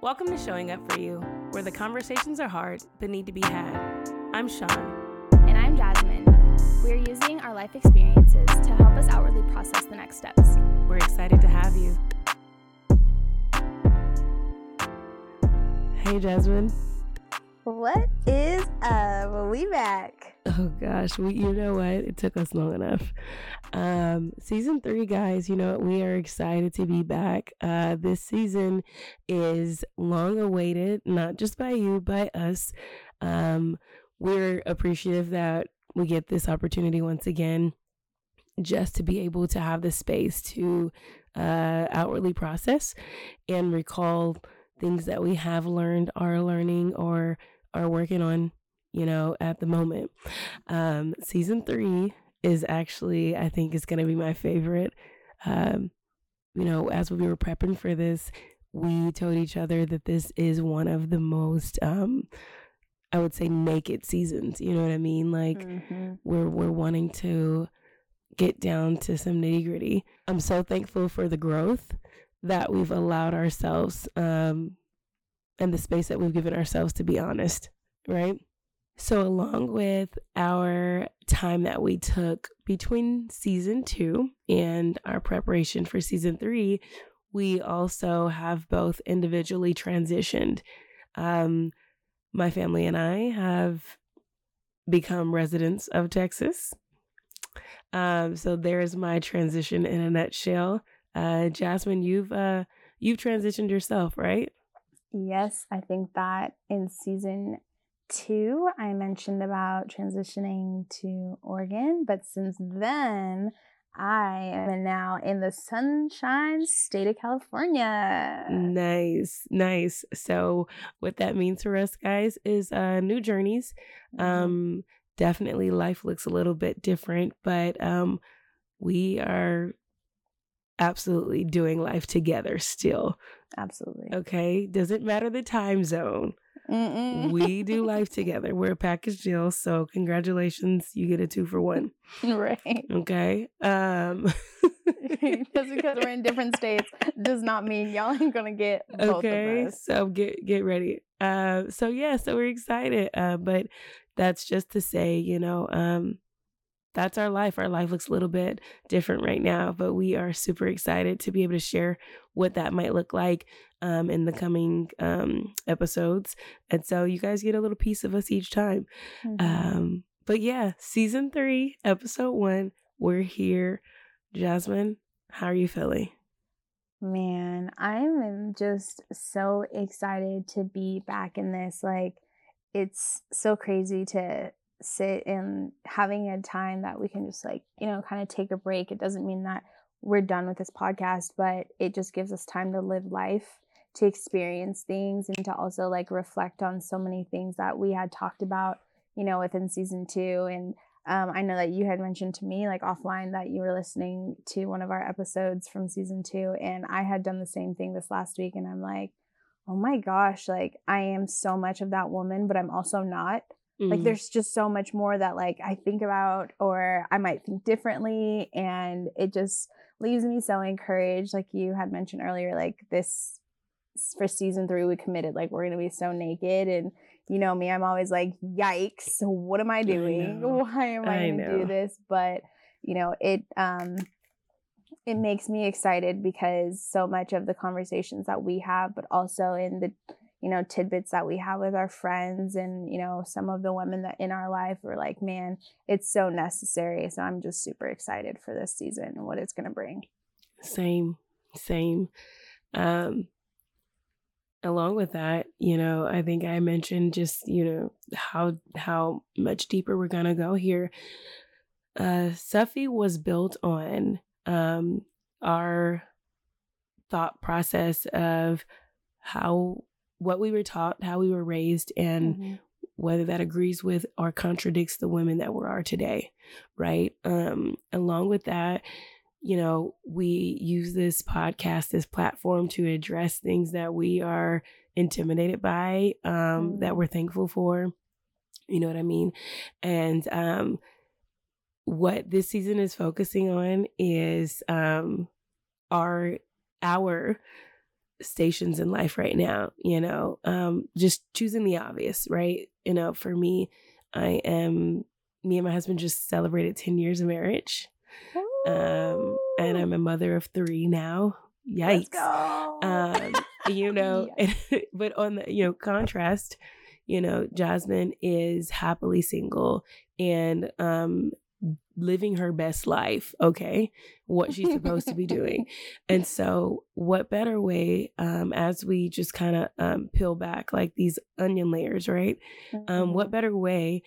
Welcome to Showing Up For You, where the conversations are hard but need to be had. I'm Sean. And I'm Jasmine. We're using our life experiences to help us outwardly process the next steps. We're excited to have you. Hey, Jasmine. What is up? We back. Oh gosh, we you know what? It took us long enough. Um season 3 guys, you know? We are excited to be back. Uh this season is long awaited, not just by you, by us. Um we're appreciative that we get this opportunity once again just to be able to have the space to uh outwardly process and recall things that we have learned, are learning or are working on you know, at the moment. Um, season three is actually, I think, is going to be my favorite. Um, you know, as we were prepping for this, we told each other that this is one of the most, um, I would say, naked seasons. You know what I mean? Like mm-hmm. we're we're wanting to get down to some nitty gritty. I'm so thankful for the growth that we've allowed ourselves, um, and the space that we've given ourselves to be honest. Right? So, along with our time that we took between season two and our preparation for season three, we also have both individually transitioned. Um, my family and I have become residents of Texas. Um, so there's my transition in a nutshell. Uh, Jasmine, you've uh, you've transitioned yourself, right? Yes, I think that in season two, I mentioned about transitioning to Oregon, but since then, I am now in the sunshine state of California. Nice, nice. So, what that means for us guys is uh, new journeys. Mm-hmm. Um, definitely, life looks a little bit different, but um, we are absolutely doing life together still. Absolutely. Okay. Doesn't matter the time zone we do life together. We're a package deal, so congratulations, you get a two for one. Right. Okay. Um just because we're in different states does not mean y'all ain't gonna get both okay, of us. So get get ready. Uh so yeah, so we're excited. Uh but that's just to say, you know, um that's our life. Our life looks a little bit different right now, but we are super excited to be able to share what that might look like um, in the coming um, episodes. And so you guys get a little piece of us each time. Mm-hmm. Um, but yeah, season three, episode one, we're here. Jasmine, how are you feeling? Man, I'm just so excited to be back in this. Like, it's so crazy to sit and having a time that we can just like you know kind of take a break it doesn't mean that we're done with this podcast but it just gives us time to live life to experience things and to also like reflect on so many things that we had talked about you know within season two and um, i know that you had mentioned to me like offline that you were listening to one of our episodes from season two and i had done the same thing this last week and i'm like oh my gosh like i am so much of that woman but i'm also not Mm. Like there's just so much more that like I think about or I might think differently and it just leaves me so encouraged like you had mentioned earlier like this for season 3 we committed like we're going to be so naked and you know me I'm always like yikes what am I doing? I Why am I, I going to do this? But you know it um it makes me excited because so much of the conversations that we have but also in the you know tidbits that we have with our friends and you know some of the women that in our life are like man it's so necessary so i'm just super excited for this season and what it's going to bring. Same same. Um along with that you know i think i mentioned just you know how how much deeper we're going to go here. Uh Suffy was built on um our thought process of how what we were taught, how we were raised, and mm-hmm. whether that agrees with or contradicts the women that we are today, right? Um, along with that, you know, we use this podcast, this platform to address things that we are intimidated by, um, mm-hmm. that we're thankful for. You know what I mean? And um, what this season is focusing on is um, our our stations in life right now, you know, um, just choosing the obvious, right? You know, for me, I am, me and my husband just celebrated 10 years of marriage. Um, and I'm a mother of three now. Yikes. Um, you know, but on the, you know, contrast, you know, Jasmine is happily single and um living her best life, okay, what she's supposed to be doing. And so, what better way, um, as we just kind of um, peel back like these onion layers, right? Mm-hmm. Um, what mm-hmm. better way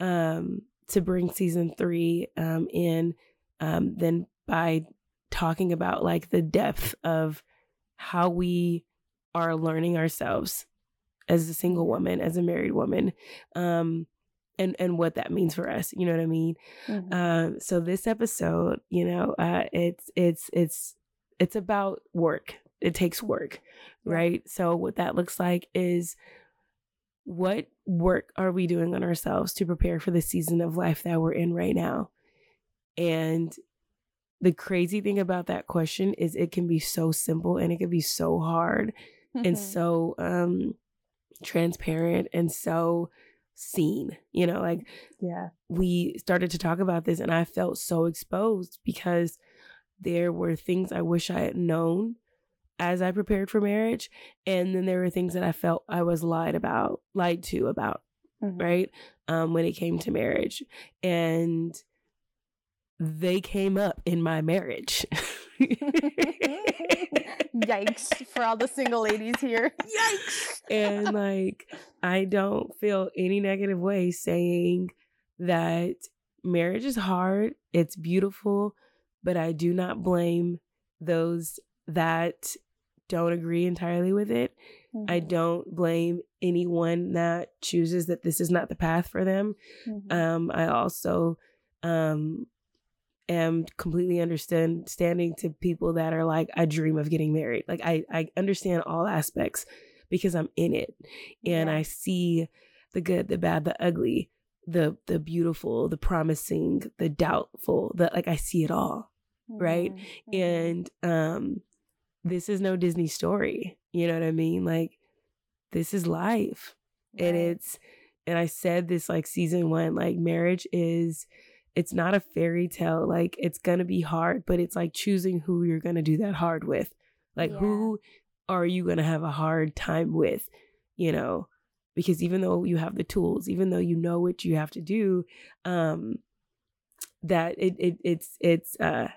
um, to bring season three um, in um, than by talking about like the depth of how we are learning ourselves as a single woman, as a married woman. Um, and and what that means for us you know what i mean? Mm-hmm. um so this episode you know uh it's it's it's it's about work. It takes work right? So what that looks like is what work are we doing on ourselves to prepare for the season of life that we're in right now? And the crazy thing about that question is it can be so simple and it can be so hard and so um transparent and so seen you know like yeah we started to talk about this and i felt so exposed because there were things i wish i had known as i prepared for marriage and then there were things that i felt i was lied about lied to about mm-hmm. right um when it came to marriage and they came up in my marriage Yikes for all the single ladies here. Yikes. and like, I don't feel any negative way saying that marriage is hard, it's beautiful, but I do not blame those that don't agree entirely with it. Mm-hmm. I don't blame anyone that chooses that this is not the path for them. Mm-hmm. Um, I also um, am completely understanding to people that are like, I dream of getting married. Like I, I understand all aspects because I'm in it and yeah. I see the good, the bad, the ugly, the the beautiful, the promising, the doubtful, the like I see it all. Mm-hmm. Right. Mm-hmm. And um this is no Disney story. You know what I mean? Like this is life. Right. And it's and I said this like season one, like marriage is it's not a fairy tale. Like it's gonna be hard, but it's like choosing who you're gonna do that hard with. Like yeah. who are you gonna have a hard time with? You know, because even though you have the tools, even though you know what you have to do, um, that it, it it's it's uh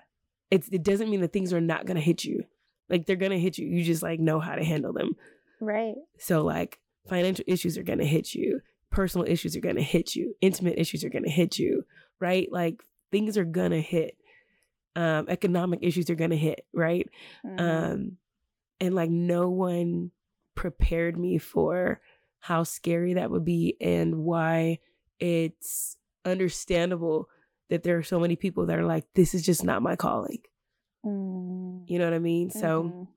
it's it doesn't mean that things are not gonna hit you. Like they're gonna hit you. You just like know how to handle them. Right. So like financial issues are gonna hit you. Personal issues are gonna hit you. Intimate issues are gonna hit you right? Like things are gonna hit. Um, economic issues are gonna hit, right? Mm-hmm. Um, and like no one prepared me for how scary that would be and why it's understandable that there are so many people that are like, this is just not my calling. Mm. You know what I mean? Mm-hmm. So,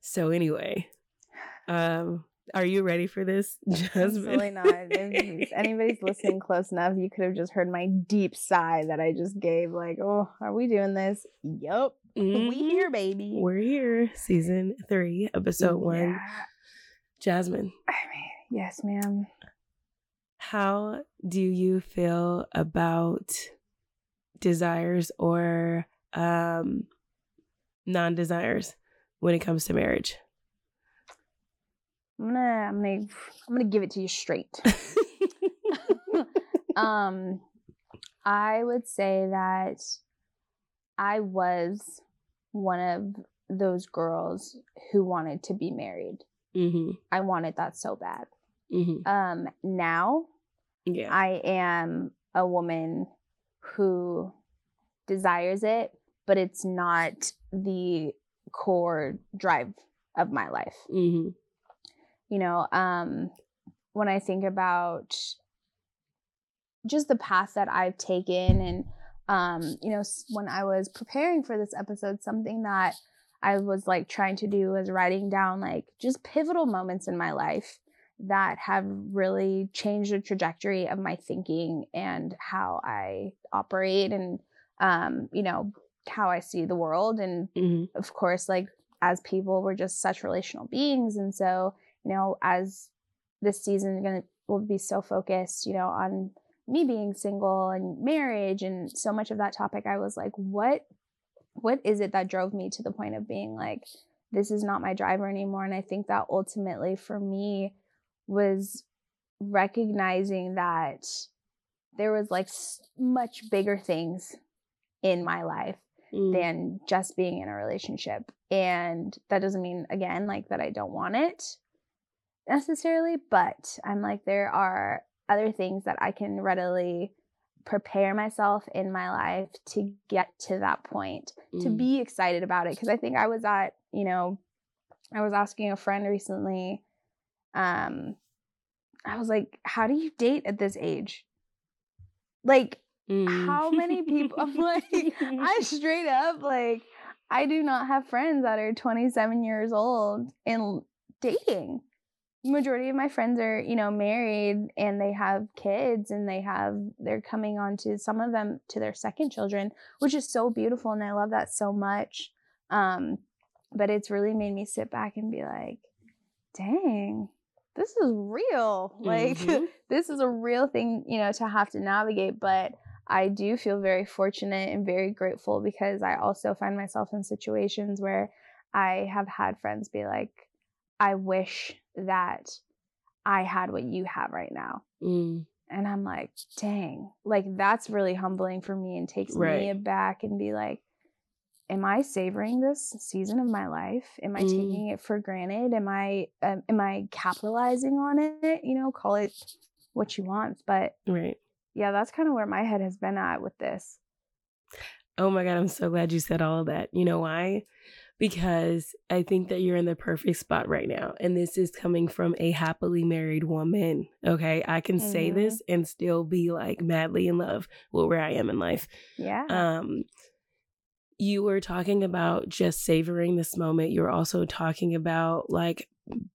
so anyway, um, are you ready for this, Jasmine? Absolutely not. If anybody's listening close enough, you could have just heard my deep sigh that I just gave. Like, oh, are we doing this? Yup. Mm-hmm. We here, baby. We're here. Season three, episode yeah. one. Jasmine. I mean, yes, ma'am. How do you feel about desires or um, non desires when it comes to marriage? I'm gonna I'm gonna I'm gonna give it to you straight. um I would say that I was one of those girls who wanted to be married. Mm-hmm. I wanted that so bad. Mm-hmm. Um now yeah. I am a woman who desires it, but it's not the core drive of my life. Mm-hmm you know um when i think about just the path that i've taken and um you know when i was preparing for this episode something that i was like trying to do was writing down like just pivotal moments in my life that have really changed the trajectory of my thinking and how i operate and um you know how i see the world and mm-hmm. of course like as people, we're just such relational beings. And so, you know, as this season is gonna will be so focused, you know, on me being single and marriage and so much of that topic, I was like, what what is it that drove me to the point of being like, this is not my driver anymore? And I think that ultimately for me was recognizing that there was like much bigger things in my life mm. than just being in a relationship. And that doesn't mean again like that I don't want it necessarily, but I'm like there are other things that I can readily prepare myself in my life to get to that point, mm. to be excited about it. Cause I think I was at, you know, I was asking a friend recently, um, I was like, how do you date at this age? Like, mm. how many people? I'm like, I straight up, like, I do not have friends that are 27 years old and dating. Majority of my friends are, you know, married and they have kids and they have, they're coming on to some of them to their second children, which is so beautiful. And I love that so much. Um, but it's really made me sit back and be like, dang, this is real. Like mm-hmm. this is a real thing, you know, to have to navigate. But I do feel very fortunate and very grateful because I also find myself in situations where I have had friends be like, I wish that I had what you have right now. Mm. And I'm like, dang, like that's really humbling for me and takes right. me aback and be like, am I savoring this season of my life? Am I mm. taking it for granted? Am I um, am I capitalizing on it? You know, call it what you want, but right. Yeah, that's kind of where my head has been at with this. Oh my god, I'm so glad you said all of that. You know why? Because I think that you're in the perfect spot right now. And this is coming from a happily married woman. Okay. I can mm-hmm. say this and still be like madly in love with where I am in life. Yeah. Um, you were talking about just savoring this moment. You were also talking about like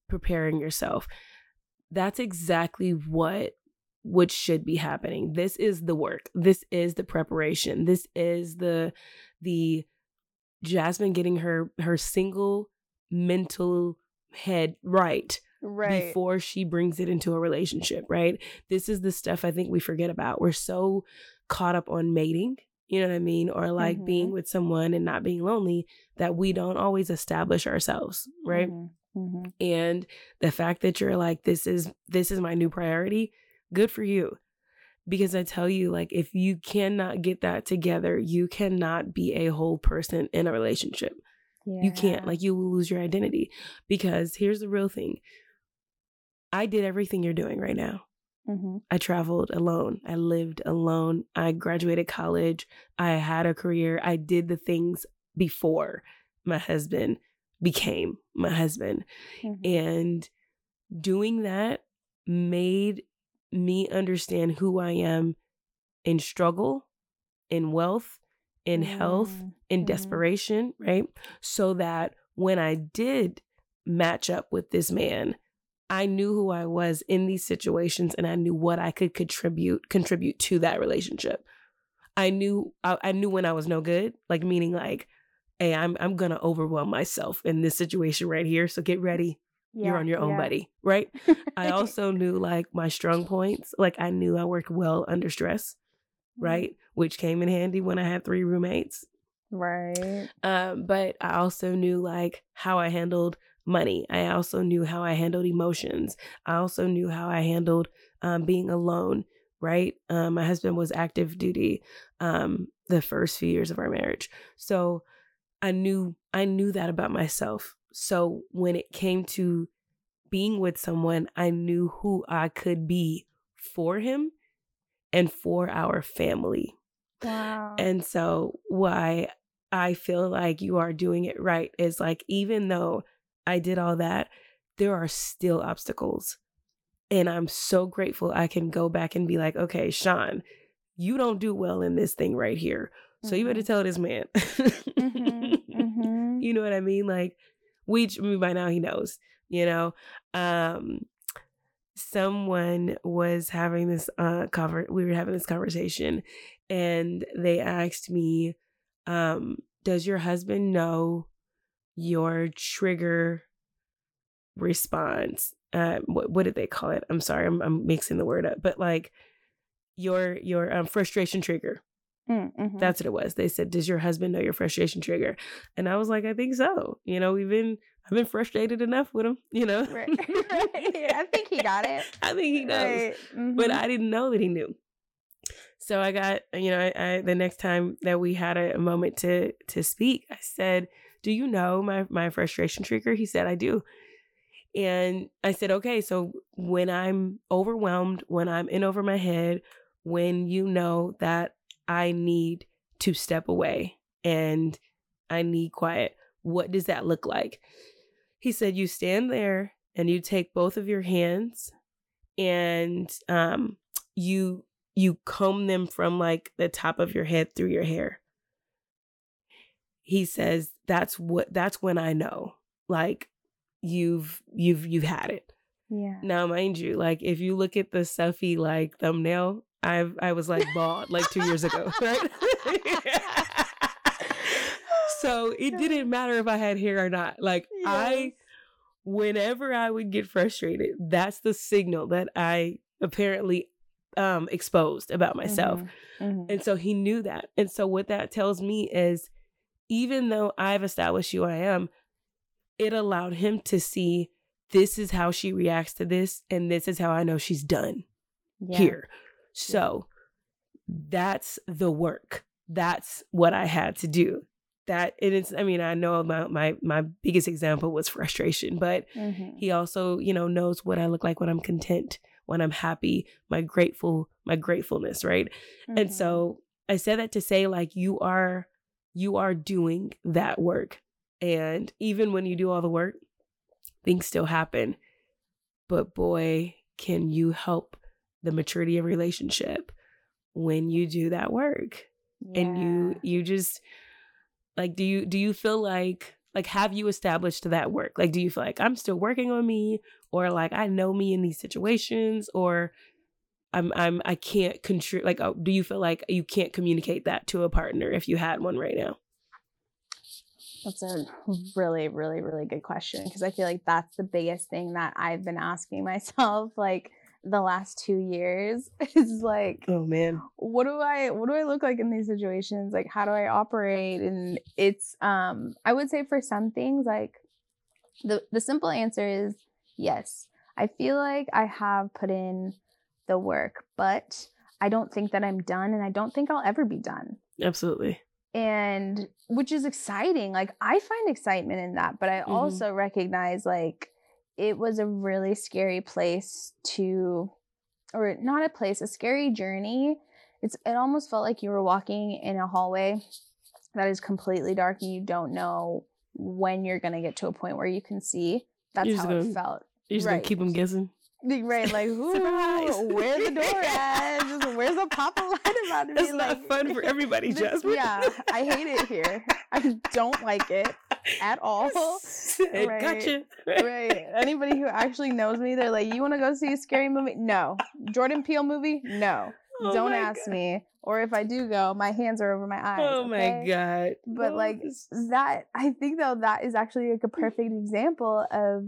preparing yourself. That's exactly what what should be happening. This is the work. This is the preparation. This is the the Jasmine getting her her single mental head right right before she brings it into a relationship, right? This is the stuff I think we forget about. We're so caught up on mating you know what I mean? Or like mm-hmm. being with someone and not being lonely that we don't always establish ourselves, right? Mm-hmm. Mm-hmm. And the fact that you're like, this is this is my new priority, good for you. Because I tell you, like, if you cannot get that together, you cannot be a whole person in a relationship. Yeah. You can't, like, you will lose your identity. Because here's the real thing I did everything you're doing right now. Mm-hmm. I traveled alone. I lived alone. I graduated college. I had a career. I did the things before my husband became my husband. Mm-hmm. And doing that made me understand who I am in struggle, in wealth, in mm-hmm. health, in mm-hmm. desperation, right? So that when I did match up with this man, I knew who I was in these situations and I knew what I could contribute contribute to that relationship. I knew I, I knew when I was no good, like meaning like, hey, I'm I'm gonna overwhelm myself in this situation right here. So get ready. Yeah, You're on your own, yeah. buddy. Right. I also knew like my strong points. Like I knew I worked well under stress, mm-hmm. right? Which came in handy when I had three roommates. Right. Um, but I also knew like how I handled money. I also knew how I handled emotions. I also knew how I handled um, being alone, right? Um, my husband was active duty um, the first few years of our marriage. So I knew I knew that about myself. So when it came to being with someone, I knew who I could be for him and for our family. Wow. And so why I feel like you are doing it right is like even though I did all that, there are still obstacles. And I'm so grateful I can go back and be like, okay, Sean, you don't do well in this thing right here. So mm-hmm. you better mm-hmm. tell this man. mm-hmm, mm-hmm. You know what I mean? Like, mean, by now he knows, you know? Um, someone was having this uh cover we were having this conversation and they asked me um does your husband know your trigger response. Uh, what what did they call it? I'm sorry, I'm, I'm mixing the word up, but like your your um, frustration trigger. Mm, mhm. That's what it was. They said, "Does your husband know your frustration trigger?" And I was like, "I think so." You know, we've been I've been frustrated enough with him. You know, right. I think he got it. I think he knows, Right. but Mhm. I didn't know that he knew. So I got, you know, I, I the next time that we had a, a moment to to speak, I said, "Do you know my my frustration trigger?" He said, "I do." And I said, "Okay, so when I'm overwhelmed, when I'm in over my head, when you know that I need to step away and I need quiet, what does that look like?" He said, "You stand there and you take both of your hands and um you you comb them from like the top of your head through your hair he says that's what that's when i know like you've you've you've had it Yeah. now mind you like if you look at the stuffy like thumbnail i i was like bald like two years ago right so it didn't matter if i had hair or not like i whenever I would get frustrated, that's the signal that I apparently um exposed about myself. Mhm. Mhm. And so he knew that. And so what that tells me is even though I've established who I am, it allowed him to see this is how she reacts to this and this is how I know she's done Yeah. here. So that's the work. That's what I had to do. That it is I mean, I know my my my biggest example was frustration, but Mhm. he also, you know, knows what I look like when I'm content, when I'm happy, my grateful, my gratefulness, right? And Mhm. so I said that to say like you are you are doing that work. And even when you do all the work, things still happen. But boy, can you help the maturity of relationship when you do that work. And you you just like do you do you feel like like have you established that work? Like do you feel like i'm still working on me or like i know me in these situations or i'm i'm i can't contribute like oh, do you feel like you can't communicate that to a partner if you had one right now? That's a really, really, really good question because I feel like that's the biggest thing that I've been asking myself like the last two years is like oh man what do I what do I look like in these situations? Like how do I operate? And it's um I would say for some things like the the simple answer is yes. I feel like I have put in the work, but I don't think that I'm done and I don't think I'll ever be done absolutely and which is exciting like i find excitement in that but i Mhm. also recognize like it was a really scary place to or not a place a scary journey. It's it almost felt like you were walking in a hallway that is completely dark and you don't know when you're going to get to a point where you can see. That's how it gonna- felt. you're just Right. gonna keep them guessing right like who where's the door at Just, where's the pop of light about to be not like fun for everybody this- jasmine yeah, I hate it here. I don't like it at all. Said, Right. gotcha Right. Anybody who actually knows me, they're like, "You want to go see a scary movie?" No. Jordan Peele movie? No. Oh don't ask God. me. Or if I do go, my hands are over my eyes. oh my god But No, like this that, I think though that is actually like a perfect example of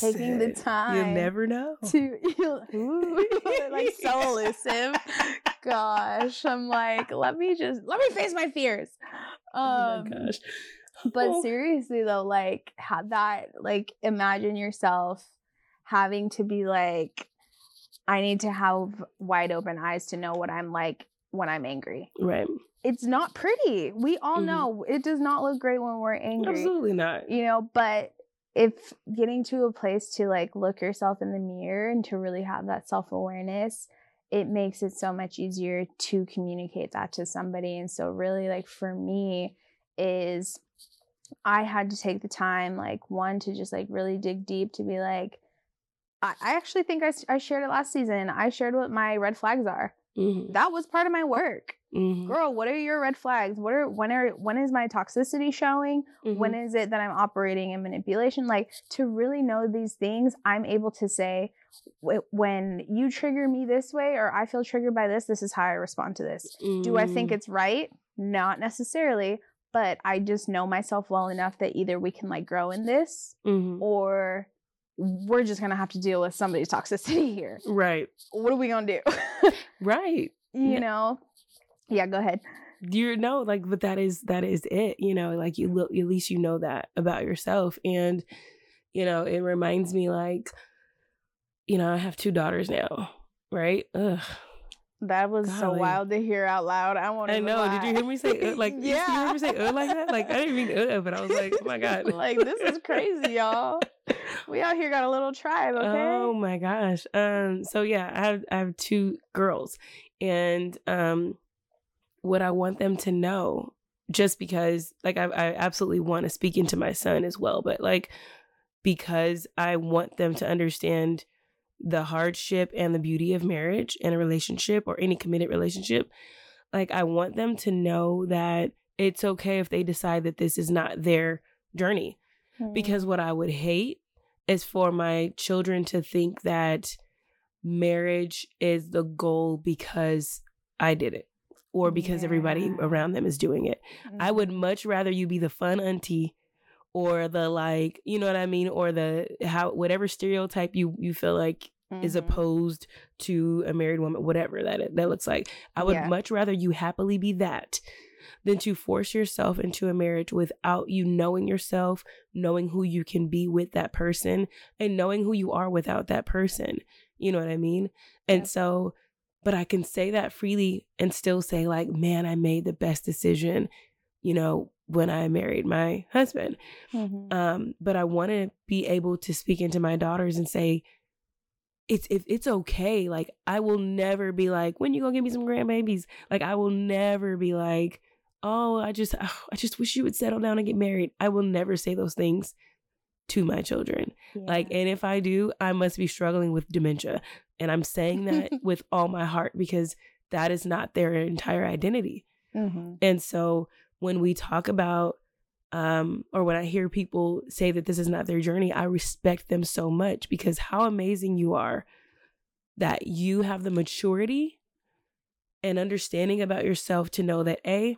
taking the time. you'll never know to ooh, like so elusive. Gosh, I'm like, let me just let me face my fears. oh Um, my gosh but Oh. seriously though like ha- that like imagine yourself having to be like i need to have wide open eyes to know what i'm like when i'm angry right it's not pretty we all Mhm. know it does not look great when we're angry absolutely not you know but if getting to a place to like look yourself in the mirror and to really have that self-awareness it makes it so much easier to communicate that to somebody and so really like for me is i had to take the time like one to just like really dig deep to be like i, I actually think I, I shared it last season i shared what my red flags are. Mhm, that was part of my work mhm, girl what are your red flags what are when are when is my toxicity showing mhm. when is it that I'm operating in manipulation? Like to really know these things, I'm able to say, when you trigger me this way, or I feel triggered by this, this is how I respond to this. Do I think Mm, it's right? Not necessarily, but I just know myself well enough that either we can like grow in this Mhm. or we're just gonna have to deal with somebody's toxicity here. Right. What are we gonna do? Right. you know? Yeah, go ahead. you know like but that is that is it you know like you look at least you know that about yourself and you know it reminds me like you know i have two daughters now right Ugh. That was so wild to hear out loud. I want i to know did you hear me say uh, like yeah. you hear me say uh like that like i didn't mean uh but i was like oh my god like this is crazy, y'all. We out here got a little tribe, okay? Oh my gosh. Um so yeah, I have I have two girls and um what I want them to know just because like I I absolutely want to speak into my son as well, but like because I want them to understand the hardship and the beauty of marriage and a relationship or any committed relationship. Like I want them to know that it's okay if they decide that this is not their journey mm-hmm. because what I would hate is for my children to think that marriage is the goal because I did it or because everybody around them is doing it. I would much rather you be the fun auntie or the like, you know what I mean, or the how whatever stereotype you you feel like is Mhm. opposed to a married woman, whatever that that looks like. I would Yeah. much rather you happily be that than to force yourself into a marriage without you knowing yourself, knowing who you can be with that person, and knowing who you are without that person. You know what I mean? And so, but I can say that freely and still say, like, man, I made the best decision, you know, when I married my husband. Mhm. Um, but I want to be able to speak into my daughters and say, it's if it's okay. Like I will never be like, when you gonna give me some grandbabies? Like I will never be like, oh, I just oh, I just wish you would settle down and get married. I will never say those things to my children. Like, and if I do, I must be struggling with dementia. And I'm saying that with all my heart because that is not their entire identity. Mhm. And so when we talk about, um, or when I hear people say that this is not their journey, I respect them so much because how amazing you are that you have the maturity and understanding about yourself to know that A,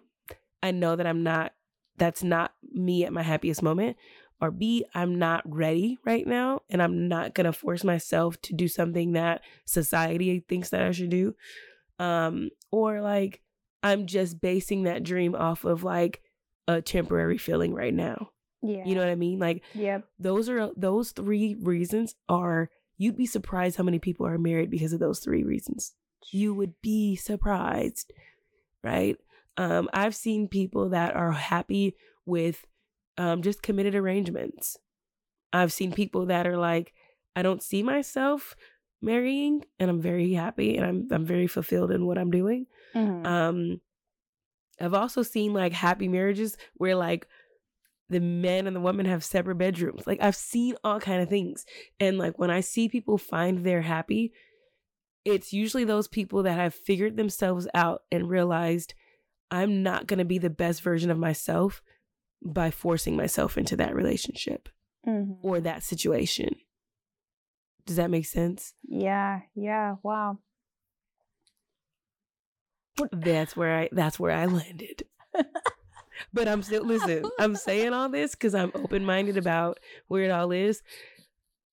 I know that I'm not, that's not me at my happiest moment. Or B, I'm not ready right now and I'm not gonna force myself to do something that society thinks that I should do. Um, or like I'm just basing that dream off of like a temporary feeling right now. Yeah. You know what I mean? Like Yep. those are those three reasons are you'd be surprised how many people are married because of those three reasons. You would be surprised, right? Um, I've seen people that are happy with um, just committed arrangements. I've seen people that are like, I don't see myself marrying, and I'm very happy and I'm I'm very fulfilled in what I'm doing. Mhm. Um, I've also seen like happy marriages where like the men and the women have separate bedrooms. Like I've seen all kind of things. And like when I see people find they're happy, it's usually those people that have figured themselves out and realized I'm not going to be the best version of myself by forcing myself into that relationship Mhm. or that situation. Does that make sense? Yeah. Yeah. Wow. That's where I that's where I landed. but I'm still listen, I'm saying all this cuz I'm open-minded about where it all is.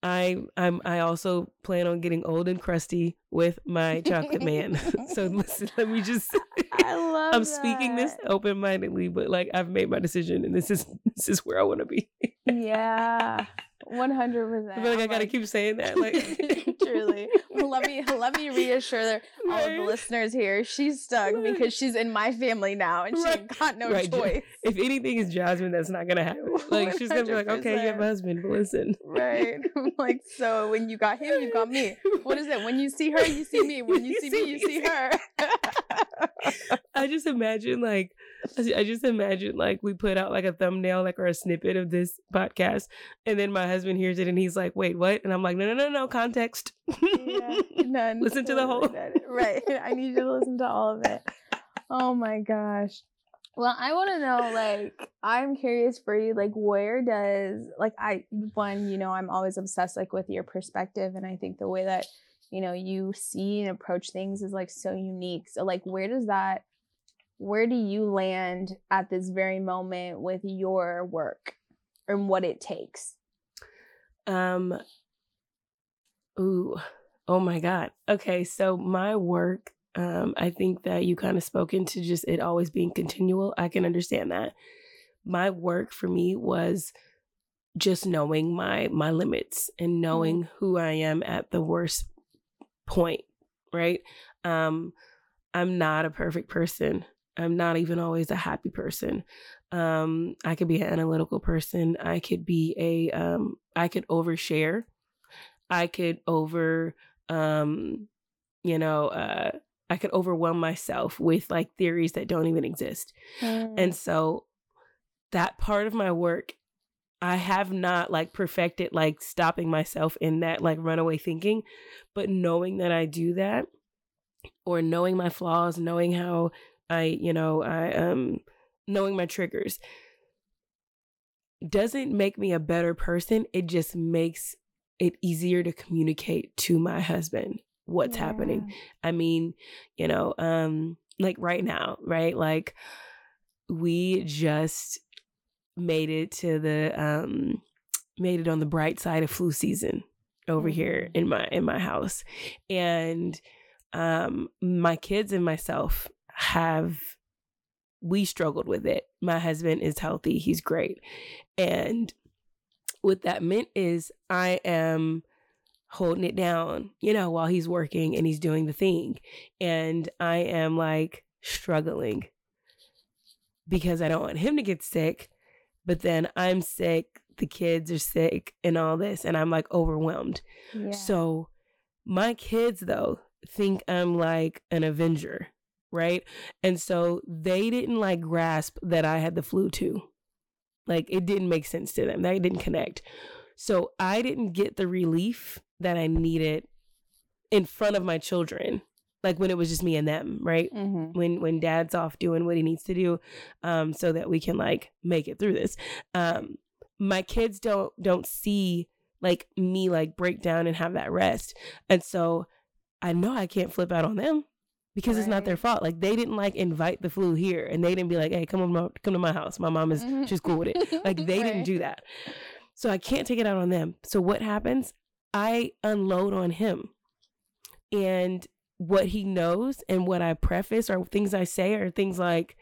I I'm I also plan on getting old and crusty with my chocolate man. so listen, let me just I love. I'm speaking this open-mindedly, but like I've made my decision and this is this is where I want to be. Yeah. One hundred percent. I feel like I got to keep saying that like Truly. Let me let me reassure the- all of the listeners here. She's stuck Right. because she's in my family now, and Right. she got no Right, choice. if anything is Jasmine, that's not gonna happen. Like she's gonna be like, okay, you have a husband, but listen. Right. like so, when you got him, you got me. What is it? When you see her, you see me. When you see me, you see her. I just imagine like I just imagine like we put out like a thumbnail like or a snippet of this podcast and then my husband hears it and he's like, "Wait, what?" And I'm like, "No, no, no, no, context." yeah, none. Listen to the whole-. Right. I need you to listen to all of it. Oh my gosh. Well, I want to know, like, I'm curious for you, like, where does, like, I, one, you know, I'm always obsessed, like, with your perspective. And I think the way that, you know, you see and approach things is, like, so unique. So, like, where does that where do you land at this very moment with your work and what it takes? Um ooh, oh my god. Okay, so my work um I think that you kind of spoke into just it always being continual. I can understand that. My work for me was just knowing my my limits and knowing mm-hmm. who I am at the worst point, right? Um I'm not a perfect person. I'm not even always a happy person. Um, I could be an analytical person. I could be a um, I could overshare. I could over um, you know, uh, I could overwhelm myself with like theories that don't even exist. Mm. And so that part of my work I have not like perfected like stopping myself in that like runaway thinking, but knowing that I do that or knowing my flaws, knowing how I, you know, I um knowing my triggers doesn't make me a better person. It just makes it easier to communicate to my husband what's yeah. happening. I mean, you know, um like right now, right? Like we just made it to the um made it on the bright side of flu season over here in my in my house. And um my kids and myself have we struggled with it. My husband is healthy, he's great. And what that meant is I am holding it down, you know, while he's working and he's doing the thing. And I am like struggling because I don't want him to get sick, but then I'm sick, the kids are sick, and all this, and I'm like overwhelmed. Yeah. So my kids, though, think I'm like an Avenger right? And so they didn't like grasp that I had the flu too. Like it didn't make sense to them. They didn't connect. So I didn't get the relief that I needed in front of my children. Like when it was just me and them, right? Mm-hmm. When when dad's off doing what he needs to do, um, so that we can like make it through this. Um, my kids don't don't see like me like break down and have that rest. And so I know I can't flip out on them because right. it's not their fault. Like they didn't like invite the flu here, and they didn't be like, "Hey, come on, come to my house. My mom is mm-hmm. she's cool with it." Like they right. didn't do that, so I can't take it out on them. So what happens? I unload on him, and what he knows and what I preface or things I say are things like,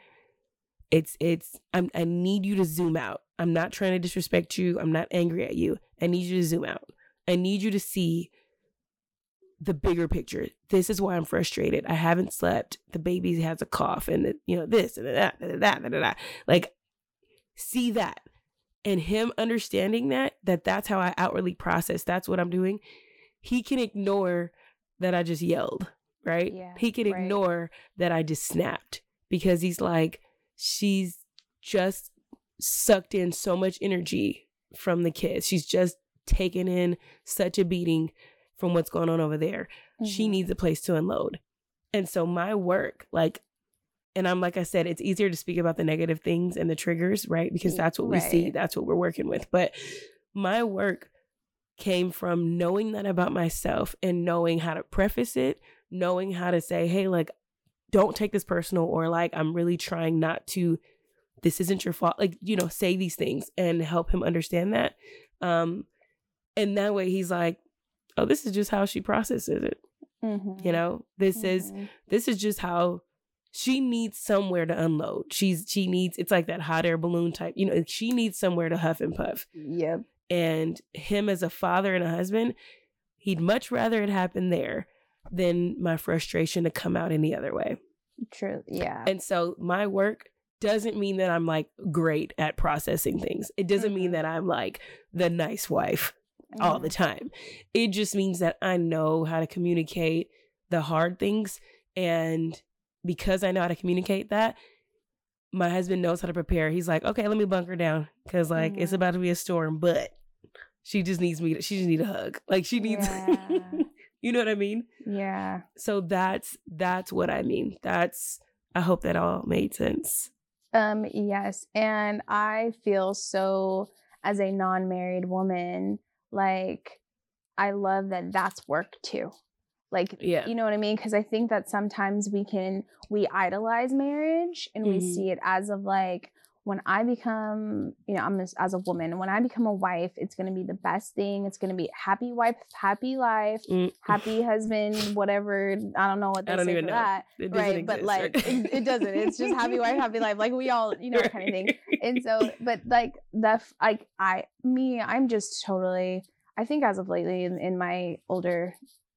"It's it's I'm, I need you to zoom out. I'm not trying to disrespect you. I'm not angry at you. I need you to zoom out. I need you to see." The bigger picture. This is why I'm frustrated. I haven't slept. The baby has a cough and the, you know this and that, that, that, that, that. Like see that. And him understanding that that that's how I outwardly process. That's what I'm doing. He can ignore that I just yelled, right? Yeah, he can right. ignore that I just snapped because he's like she's just sucked in so much energy from the kids. She's just taken in such a beating from what's going on over there. Mm-hmm. She needs a place to unload. And so my work, like, and I'm like I said, it's easier to speak about the negative things and the triggers, right? Because that's what right. we see, that's what we're working with. But my work came from knowing that about myself and knowing how to preface it, knowing how to say, hey, like, don't take this personal, or like, I'm really trying not to, this isn't your fault. Like, you know, say these things and help him understand that. Um, and that way he's like, oh, this is just how she processes it. Mm-hmm. You know, this mm-hmm. is this is just how she needs somewhere to unload. She's she needs it's like that hot air balloon type. You know, she needs somewhere to huff and puff. Yep. And him as a father and a husband, he'd much rather it happen there than my frustration to come out any other way. True. Yeah. And so my work doesn't mean that I'm like great at processing things. It doesn't mm-hmm. mean that I'm like the nice wife all the time. It just means that I know how to communicate the hard things. And because I know how to communicate that, my husband knows how to prepare. He's like, okay, let me bunker down because like mm-hmm. it's about to be a storm, but she just needs me to, she just need a hug. Like she needs, yeah. you know what I mean? Yeah. So that's, that's what I mean. That's, I hope that all made sense. Um, yes. And I feel so as a non-married woman, like, I love that that's work too. Like, Yeah. you know what I mean? Because I think that sometimes we can we idolize marriage and we Mhm. see it as of like when I become, you know, I'm as, as a woman. When I become a wife, it's gonna be the best thing. It's gonna be happy wife, happy life, Mm. happy husband, whatever. I don't know what they I don't say even for know. that, It doesn't right? But like, right? it, it doesn't. It's just happy wife, happy life. Like we all, you know, that kind of thing and so but like the f- like i me i'm just totally i think as of lately in, in my older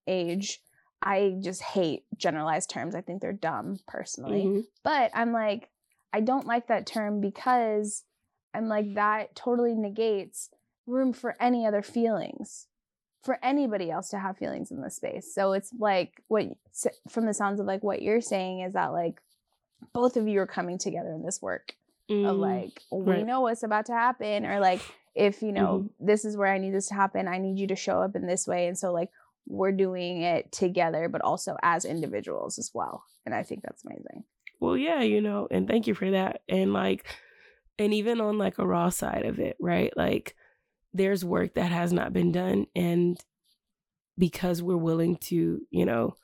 age i just hate generalized terms i think they're dumb personally Mhm. but i'm like i don't like that term because i'm like that totally negates room for any other feelings for anybody else to have feelings in this space so it's like what from the sounds of like what you're saying is that like both of you are coming together in this work of Mhm. like we Right. know what's about to happen or like if you know Mm-hmm. this is where i need this to happen i need you to show up in this way and so like we're doing it together but also as individuals as well and i think that's amazing Well, yeah, you know, and thank you for that. And like, and even on like a raw side of it, right? Like, there's work that has not been done. And because we're willing to, you know,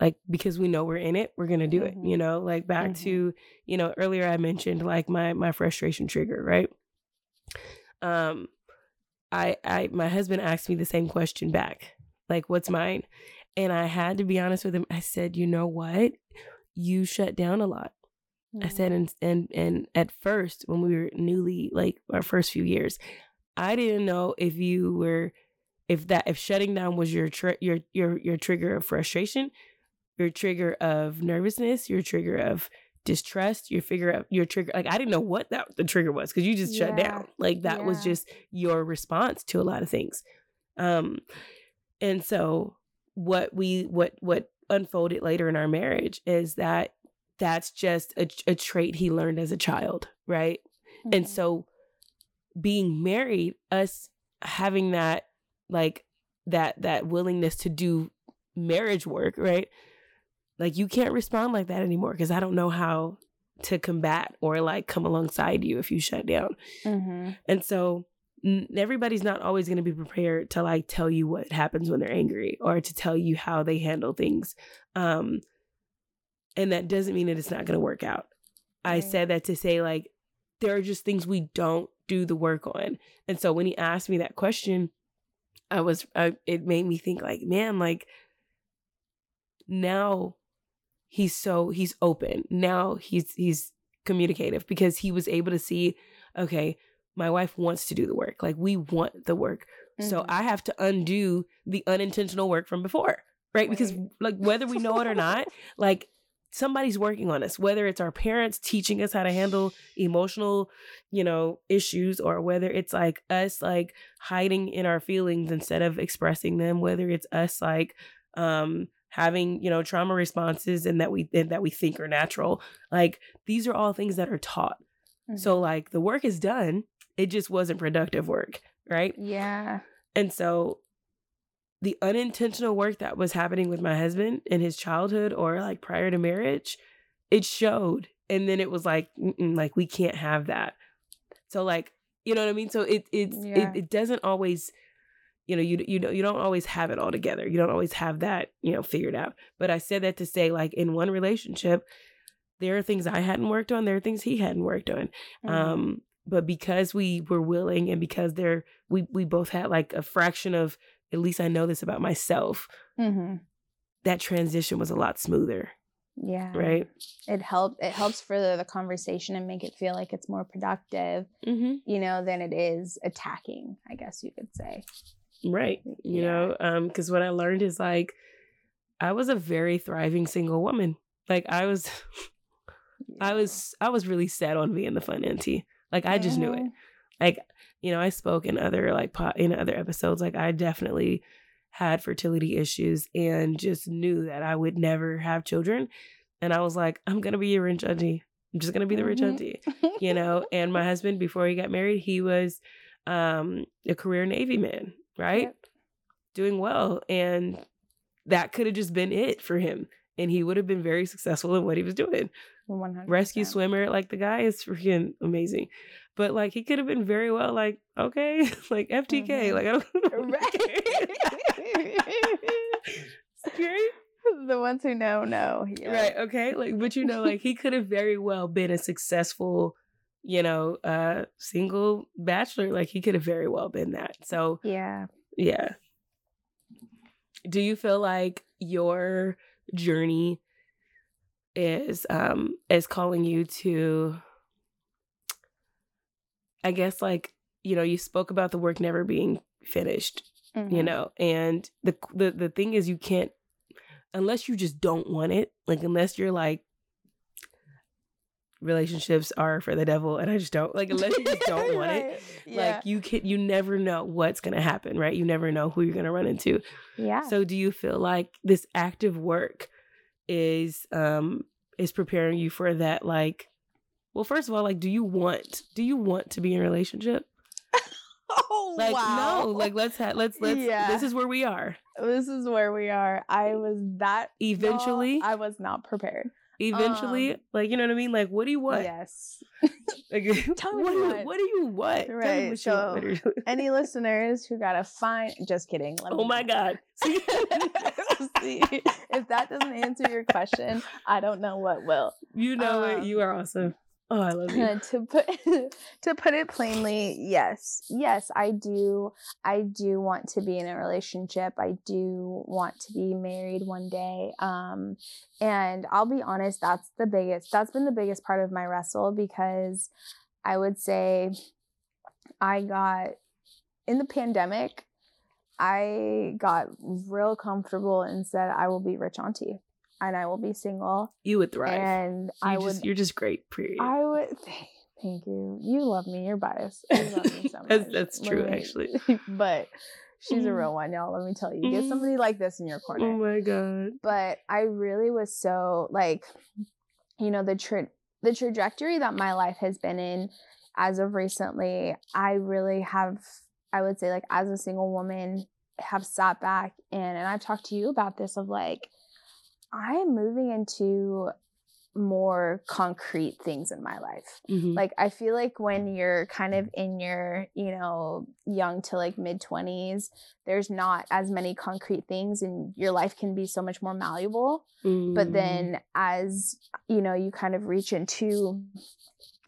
like, because we know we're in it, we're going to do it, you know, like back Mhm. to, you know, earlier I mentioned like my, my frustration trigger, right? Um, I, I, my husband asked me the same question back, like, what's mine? And I had to be honest with him. I said, you know what? You shut down a lot. I said, and and and at first, when we were newly like our first few years, I didn't know if you were, if that if shutting down was your tr- your your your trigger of frustration, your trigger of nervousness, your trigger of distrust, your figure of your trigger. Like I didn't know what that the trigger was because you just shut down. Like that was just your response to a lot of things. Um, and so what we what what unfolded later in our marriage is that that's just a, a trait he learned as a child, right? And Mhm. so being married, us having that like that that willingness to do marriage work, right? Like you can't respond like that anymore because I don't know how to combat or like come alongside you if you shut down. Mhm. And so everybody's not always going to be prepared to like tell you what happens when they're angry or to tell you how they handle things. Um and that doesn't mean that it's not going to work out. I said that to say like there are just things we don't do the work on. And so when he asked me that question, I was I, it made me think like, man, like now he's so he's open. Now he's he's communicative because he was able to see, okay, my wife wants to do the work. Like we want the work. So Mhm. I have to undo the unintentional work from before. Right? Because like whether we know it or not, like somebody's working on us, whether it's our parents teaching us how to handle emotional, you know, issues or whether it's like us like hiding in our feelings instead of expressing them, whether it's us like um having, you know, trauma responses and that we and that we think are natural. Like these are all things that are taught. So Mhm. like the work is done, it just wasn't productive work, right? yeah And so the unintentional work that was happening with my husband in his childhood or like prior to marriage, it showed. And then it was like, like we can't have that. So like, you know what I mean? So it it's Yeah. it, it doesn't always, you know, you you don't you don't always have it all together. You don't always have that, you know, figured out. But I said that to say like in one relationship, there are things I hadn't worked on, there are things he hadn't worked on. Mhm. Um, but because we were willing and because there we we both had like a fraction of at least I know this about myself, Mhm. that transition was a lot smoother, yeah right? it helped it helps further the conversation and make it feel like it's more productive Mm-hmm. you know than it is attacking i guess you could say Right. You Yeah. know, um, because what I learned is like I was a very thriving single woman. Like I was I was I was really set on being the fun auntie. Like I just knew it. Like you know i spoke in other like po- in other episodes like i definitely had fertility issues and just knew that i would never have children. And i was like i'm gonna be a rich auntie. I'm just gonna be the rich Mhm. auntie you know? And my husband before he got married he was um a career navy man right? Yep. doing well. And that could have just been it for him. And he would have been very successful in what he was doing 100%. rescue swimmer. Like the guy is freaking amazing. But like he could have been very well like, okay, like FTK. Mhm. Like I don't Right. okay. The ones who know know. Yeah. Right. Okay. Like, but you know, like he could have very well been a successful, you know, uh, single bachelor. Like he could have very well been that. So Yeah. yeah. Do you feel like your journey is um is calling you to I guess like, you know, you spoke about the work never being finished, you Mhm. know, and the the the thing is you can't unless you just don't want it, like unless you're like relationships are for the devil and I just don't like unless you just don't want it Right. Yeah. like you can you never know what's gonna happen right you never know who you're gonna run into yeah. so do you feel like this active work is um is preparing you for that like well first of all like do you want do you want to be in a relationship oh like wow. no like let's have let's let's Yeah. this is where we are this is where we are. I was that eventually I was not prepared. Eventually um, like you know what i mean like what do you want Yes. like, Tell me what, do you, what. what do you want Tell me Right, what you want. Any listeners who got a fine? Just kidding. let me oh my know. god See? See, if that doesn't answer your question, I don't know what will. you know it Um, you are awesome oh i love you to put to put it plainly, yes, yes, I do. I do want to be in a relationship. I do want to be married one day. Um, and I'll be honest, that's the biggest. That's been the biggest part of my wrestle because I would say I got in the pandemic. I got real comfortable and said I will be rich auntie and I will be single you would thrive and You I just, would you're just great. Period. I would thank, you. You love me. You're biased. You love me so much. That's- that's true, me- actually. but she's a real one, y'all. Let me tell you. Get Mm. somebody like this in your corner. oh my god. But I really was so like, you know, the tra- the trajectory that my life has been in as of recently. I really have. I would say, like, as a single woman, have sat back and and I've talked to you about this of like, I am moving into more concrete things in my life Mhm. like i feel like when you're kind of in your you know young to like mid 20s there's not as many concrete things and your life can be so much more malleable but Mm. then as you know you kind of reach into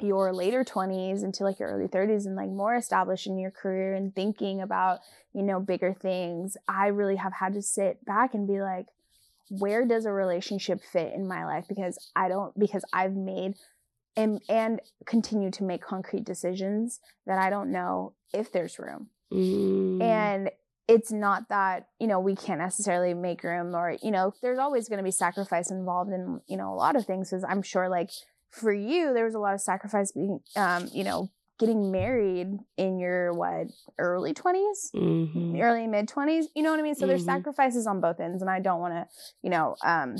your later 20s into like your early 30s and like more established in your career and thinking about you know bigger things i really have had to sit back and be like where does a relationship fit in my life because i don't because i've made and and continue to make concrete decisions that i don't know if there's room Mm. and it's not that you know we can't necessarily make room or you know there's always going to be sacrifice involved in you know a lot of things because i'm sure like for you there was a lot of sacrifice being um you know getting married in your what early 20s Mhm. early mid 20s you know what i mean so there's Mhm. sacrifices on both ends and i don't want to you know um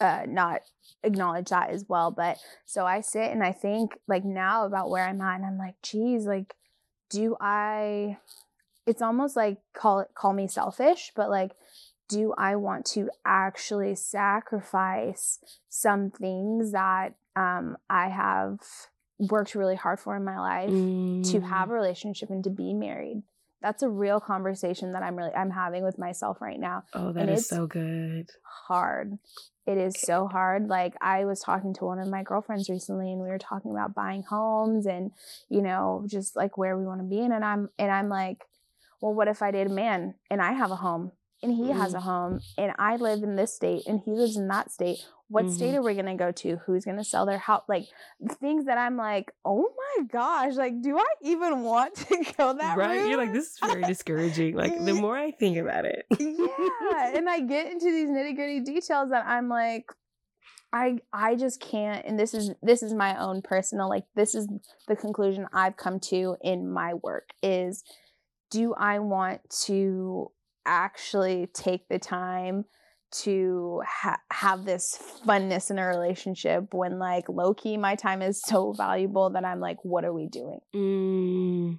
uh not acknowledge that as well but so i sit and i think like now about where i'm at and i'm like geez like do i it's almost like call it call me selfish but like do i want to actually sacrifice some things that um i have worked really hard for in my life to Mm. have a relationship and to be married that's a real conversation that i'm really i'm having with myself right now Oh, that and is so good. hard it is so hard like i was talking to one of my girlfriends recently and we were talking about buying homes and you know just like where we want to be in and i'm and i'm like well what if i date a man and i have a home and he has a Mm. home and i live in this state and he lives in that state what state Mhm. are we going to go to who's going to sell their house like things that i'm like oh my gosh like do i even want to go that route? right? You're like, this is very discouraging. Like the more I think about it. yeah and i get into these nitty-gritty details that i'm like i i just can't and this is this is my own personal like this is the conclusion i've come to in my work is do i want to actually take the time to ha- have this funness in a relationship when like low key my time is so valuable that i'm like what are we doing Mm,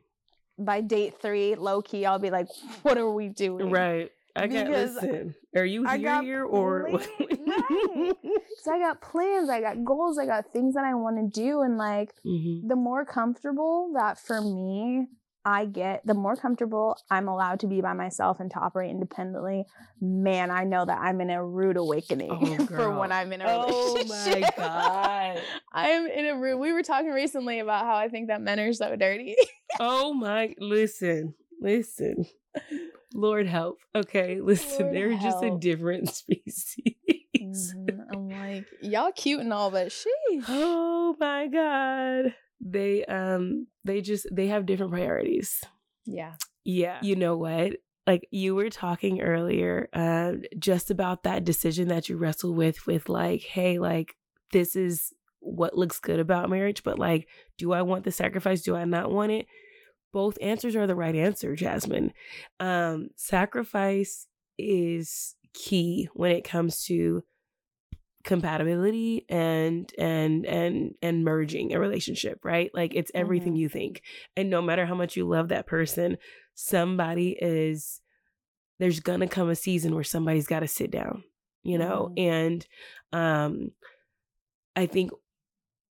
by date three low key i'll be like what are we doing right. I got Because listen. Are you here got here or right. So I got plans, I got goals, I got things that I want to do. And like Mhm. the more comfortable that for me I get, the more comfortable I'm allowed to be by myself and to operate independently, man, I know that I'm in a rude awakening Oh, for when. I'm in a relationship. Oh my God. I'm in a rude. We were talking recently about how I think that men are so dirty. Oh my, listen, listen. Lord help. Okay, listen, Lord they're just a different species. Mhm. I'm like, y'all cute and all, but she. oh my God. They um they just they have different priorities. Yeah. Yeah. You know what? Like you were talking earlier, uh, just about that decision that you wrestle with, with like, hey, like this is what looks good about marriage, but like, do I want the sacrifice? Do I not want it? Both answers are the right answer, Jasmine. Um, sacrifice is key when it comes to compatibility and and and and merging a relationship right? Like it's everything Mhm. you think. And no matter how much you love that person somebody is there's gonna come a season where somebody's got to sit down you know? And um i think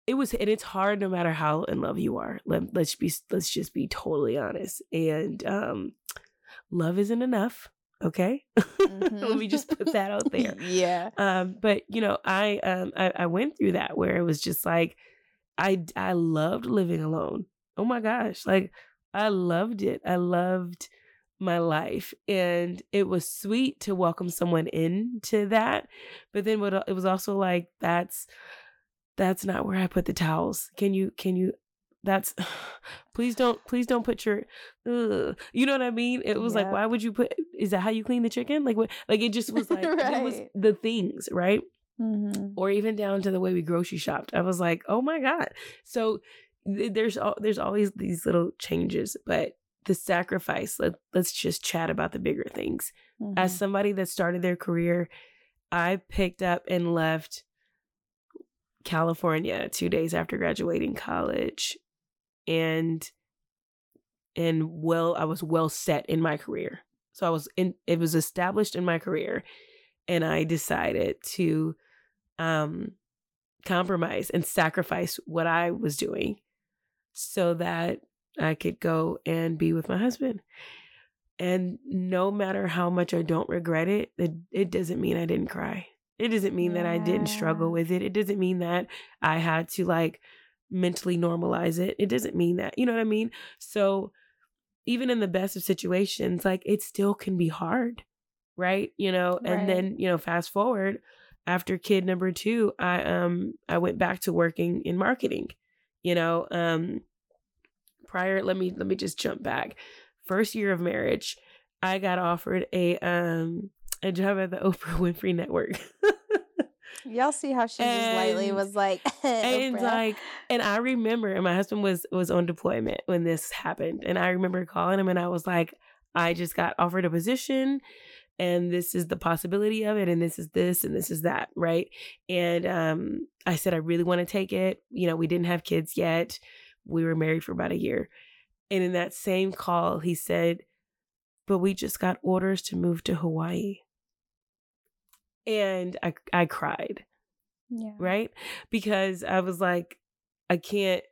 it was and it's hard no matter how in love you are. Let, let's be let's just be totally honest. And um love isn't enough okay? Let me just put that out there. Yeah. um but you know i um I, I went through that where it was just like i i loved living alone. Oh my gosh like i loved it. I loved my life and it was sweet to welcome someone into that but then what it was also like that's that's not where i put the towels. Can you can you that's please don't please don't put your ugh, you know what i mean? It was like why would you put is that how you clean the chicken? Like what like it just was like it was the things right? Mm-hmm. or even down to the way we grocery shopped i was like oh my god. So th- there's al- there's always these little changes but the sacrifice let, let's just chat about the bigger things. Mm-hmm. as somebody that started their career i picked up and left california two days after graduating college and and well i was well set in my career. So i was in it was established in my career and i decided to um compromise and sacrifice what i was doing so that i could go and be with my husband. And no matter how much i don't regret it it, it doesn't mean i didn't cry. It doesn't mean that i didn't struggle with it. It doesn't mean that i had to like mentally normalize it it doesn't mean that you know what i mean? So even in the best of situations like it still can be hard right? You know and then you know fast forward after kid number 2 i um i went back to working in marketing you know um prior let me let me just jump back. First year of marriage i got offered a um a job at the oprah winfrey network Y'all see how she just lightly was like, and Oprah. like and i remember and my husband was was on deployment when this happened and i remember calling him and i was like i just got offered a position and this is the possibility of it and this is this and this is that right? And um i said i really want to take it you know we didn't have kids yet we were married for about a year. And in that same call he said but we just got orders to move to hawaii and i i cried yeah. right? Because I was like, I can't,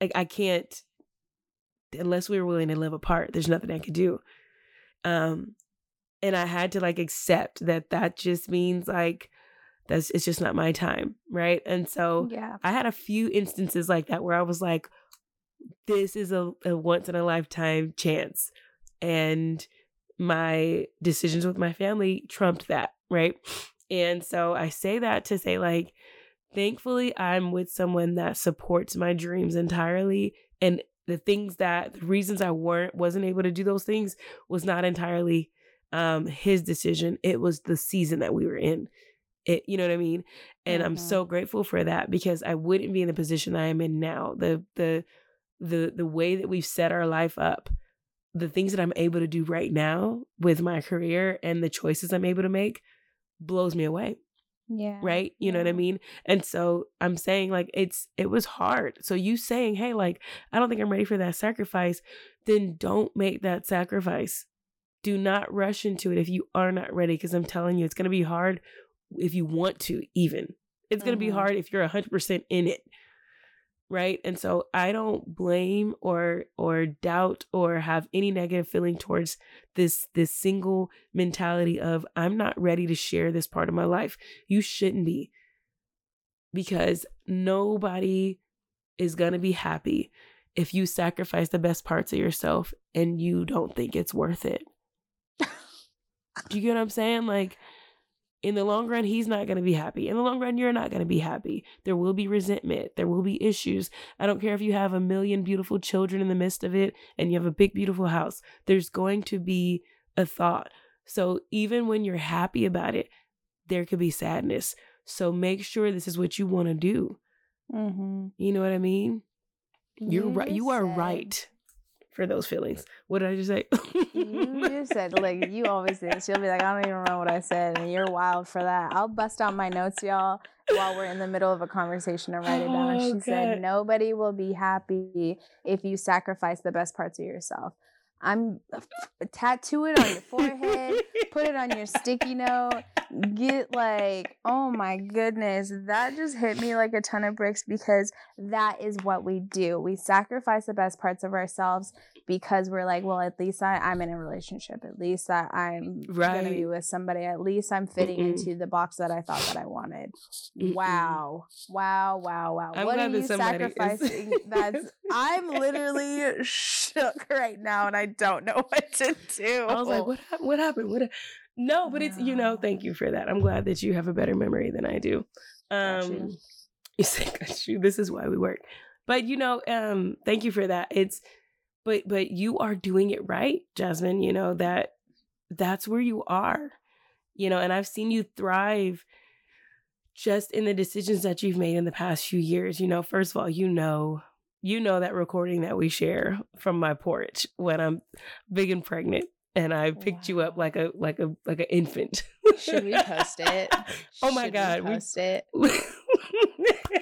like, I can't, unless we were willing to live apart. There's nothing I could do. Um, and I had to like accept that that just means like that's it's just not my time, right? And so Yeah. I had a few instances like that where I was like, this is a, a once in a lifetime chance. And my decisions with my family trumped that, right? And so I say that to say, like, thankfully, I'm with someone that supports my dreams entirely. And the things that, the reasons I weren't, wasn't able to do those things was not entirely um his decision. It was the season that we were in. It, you know what I mean? And I'm Mhm. so grateful for that because I wouldn't be in the position I am in now. The the the the way that we've set our life up, the things that I'm able to do right now with my career and the choices I'm able to make blows me away, Yeah. right? You know what I mean? And so I'm saying like it's it was hard. So you saying, "Hey, like I don't think I'm ready for that sacrifice," then don't make that sacrifice. Do not rush into it if you are not ready because I'm telling you it's going to be hard if you want to even. It's going to be mm-hmm. hard if you're 100% in it. Right? And so i don't blame or or doubt or have any negative feeling towards this this single mentality of i'm not ready to share this part of my life. You shouldn't be. Because nobody is going to be happy if you sacrifice the best parts of yourself and you don't think it's worth it. Do you get what i'm saying? Like in the long run, he's not going to be happy. In the long run, you're not going to be happy. There will be resentment. There will be issues. I don't care if you have a million beautiful children in the midst of it and you have a big, beautiful house. There's going to be a thought. So even when you're happy about it, there could be sadness. So make sure this is what you want to do. Mm-hmm. You know what I mean? You're you right. You are right for those feelings. What did I just say? you just said like you always do. She'll be like, I don't even remember what I said, and you're wild for that. I'll bust out my notes, y'all, while we're in the middle of a conversation and write it down. Oh, she God. said, Nobody will be happy if you sacrifice the best parts of yourself. I'm tattoo it on your forehead, put it on your sticky note, get like, oh my goodness, that just hit me like a ton of bricks because that is what we do. We sacrifice the best parts of ourselves because we're like, well, at least I, I'm in a relationship. At least I, I'm right. gonna be with somebody. At least I'm fitting Mm-mm. into the box that I thought that I wanted. Mm-mm. Wow, wow, wow, wow. I'm what are you sacrificing? Is- That's I'm literally shook right now, and I don't know what to do. I was like, what? What happened? What? No, but it's you know. Thank you for that. I'm glad that you have a better memory than I do. Um, you. said, This is why we work. But you know, um, thank you for that. It's but but you are doing it right jasmine you know that that's where you are you know and i've seen you thrive just in the decisions that you've made in the past few years you know first of all you know you know that recording that we share from my porch when i'm big and pregnant and I picked wow. you up like a like a like an infant. Should we post it? oh my Should god, we post we... it.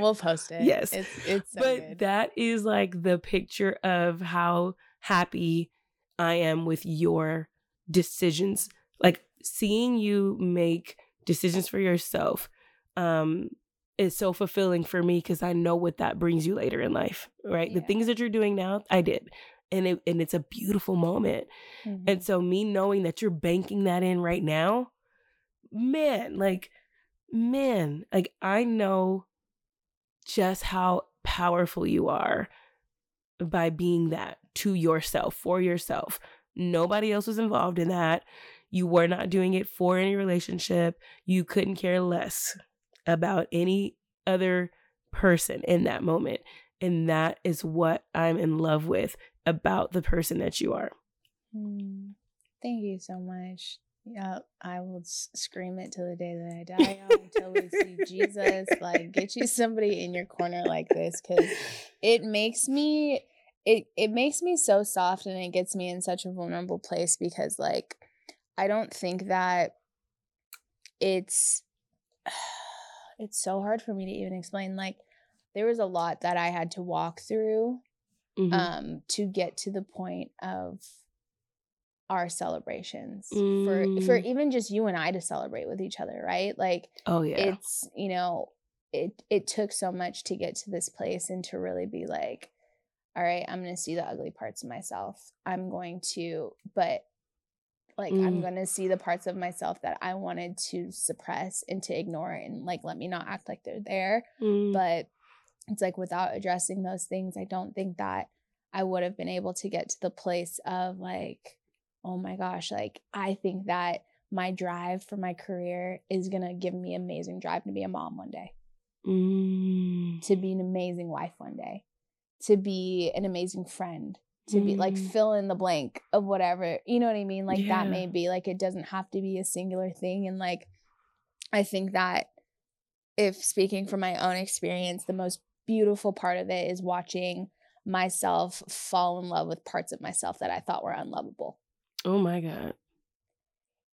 We'll post it. Yes. It's it's so But good. that is like the picture of how happy I am with your decisions. Like seeing you make decisions for yourself um is so fulfilling for me because I know what that brings you later in life, right? Yeah. The things that you're doing now, I did. And it and it's a beautiful moment. Mm-hmm. And so me knowing that you're banking that in right now, man, like man, like I know just how powerful you are by being that to yourself, for yourself. Nobody else was involved in that. You were not doing it for any relationship. You couldn't care less about any other person in that moment. And that is what I'm in love with about the person that you are. Mm, thank you so much. Yeah, I will scream it till the day that I die until we see Jesus. Like, get you somebody in your corner like this because it makes me it it makes me so soft and it gets me in such a vulnerable place because like I don't think that it's it's so hard for me to even explain. Like, there was a lot that I had to walk through mm-hmm. um to get to the point of our celebrations mm. for for mm. even just you and I to celebrate with each other, right? Like oh yeah. It's, you know, it it took so much to get to this place and to really be like all right, I'm going to see the ugly parts of myself. I'm going to but like mm. I'm going to see the parts of myself that I wanted to suppress and to ignore and like let me not act like they're there. Mm. But it's like without addressing those things, I don't think that I would have been able to get to the place of like oh my gosh, like I think that my drive for my career is going to give me amazing drive to be a mom one day. Mm. To be an amazing wife one day. To be an amazing friend. To mm. be like mm. fill in the blank of whatever, you know what I mean? Like yeah. that may be like it doesn't have to be a singular thing and like I think that if speaking from my own experience, the most beautiful part of it is watching myself fall in love with parts of myself that I thought were unlovable. Oh my God.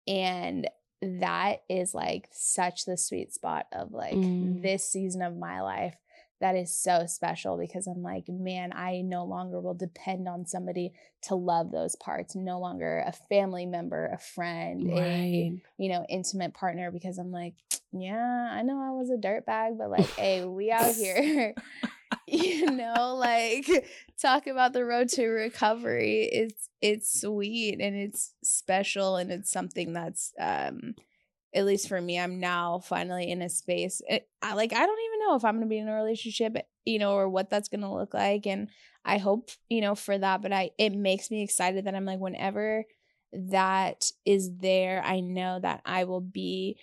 And that is like such the sweet spot of like mm. this season of my life that is so special because I'm like, man, I no longer will depend on somebody to love those parts, no longer a family member, a friend, right. a you know, intimate partner because I'm like, yeah, I know I was a dirtbag, but like, hey, we out here. you know, like talk about the road to recovery. It's it's sweet and it's special and it's something that's um at least for me, I'm now finally in a space. It, eh, I, like I don't even know if I'm gonna be in a relationship, you know, or what that's gonna look like, and I hope you know for that. But I, it makes me excited that I'm like whenever that is there, I know that I will be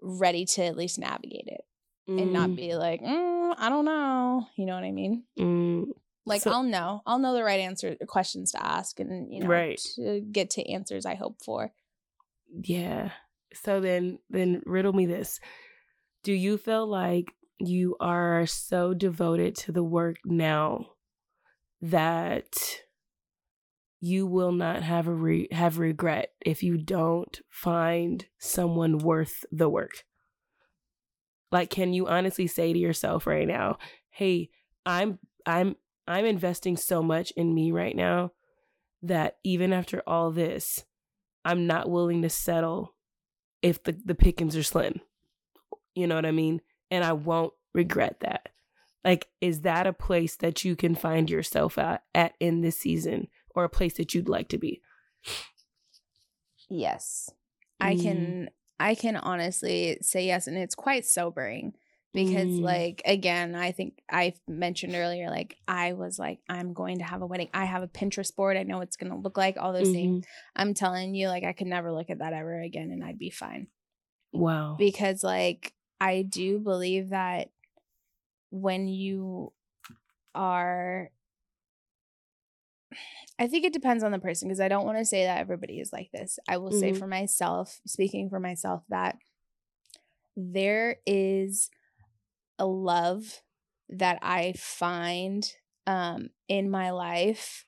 ready to at least navigate it mm. and not mm. be like, mm, I don't know. You know what I mean? Mm. Like so, I'll know, I'll know the right answer, questions to ask, and you know, right. to get to answers I hope for. Yeah. So then, then riddle me this: Do you feel like you are so devoted to the work now that you will not have a re- have regret if you don't find someone worth the work. Like can you honestly say to yourself right now, "Hey, I'm I'm I'm investing so much in me right now that even after all this, I'm not willing to settle if the the pickings are slim." You know what I mean? And I won't regret that. Like is that a place that you can find yourself at, at in this season or a place that you'd like to be? Yes. Mm. I can I can honestly say yes and it's quite sobering because mm. like again, I think I mentioned earlier like I was like I'm going to have a wedding. I have a Pinterest board. I know it's going to look like all those mm-hmm. things. I'm telling you like I could never look at that ever again and I'd be fine. Wow. Because like I do believe that when you are I think it depends on the person because I don't want to say that everybody is like this. I will mm-hmm. say for myself, speaking for myself, that there is a love that I find um, in my life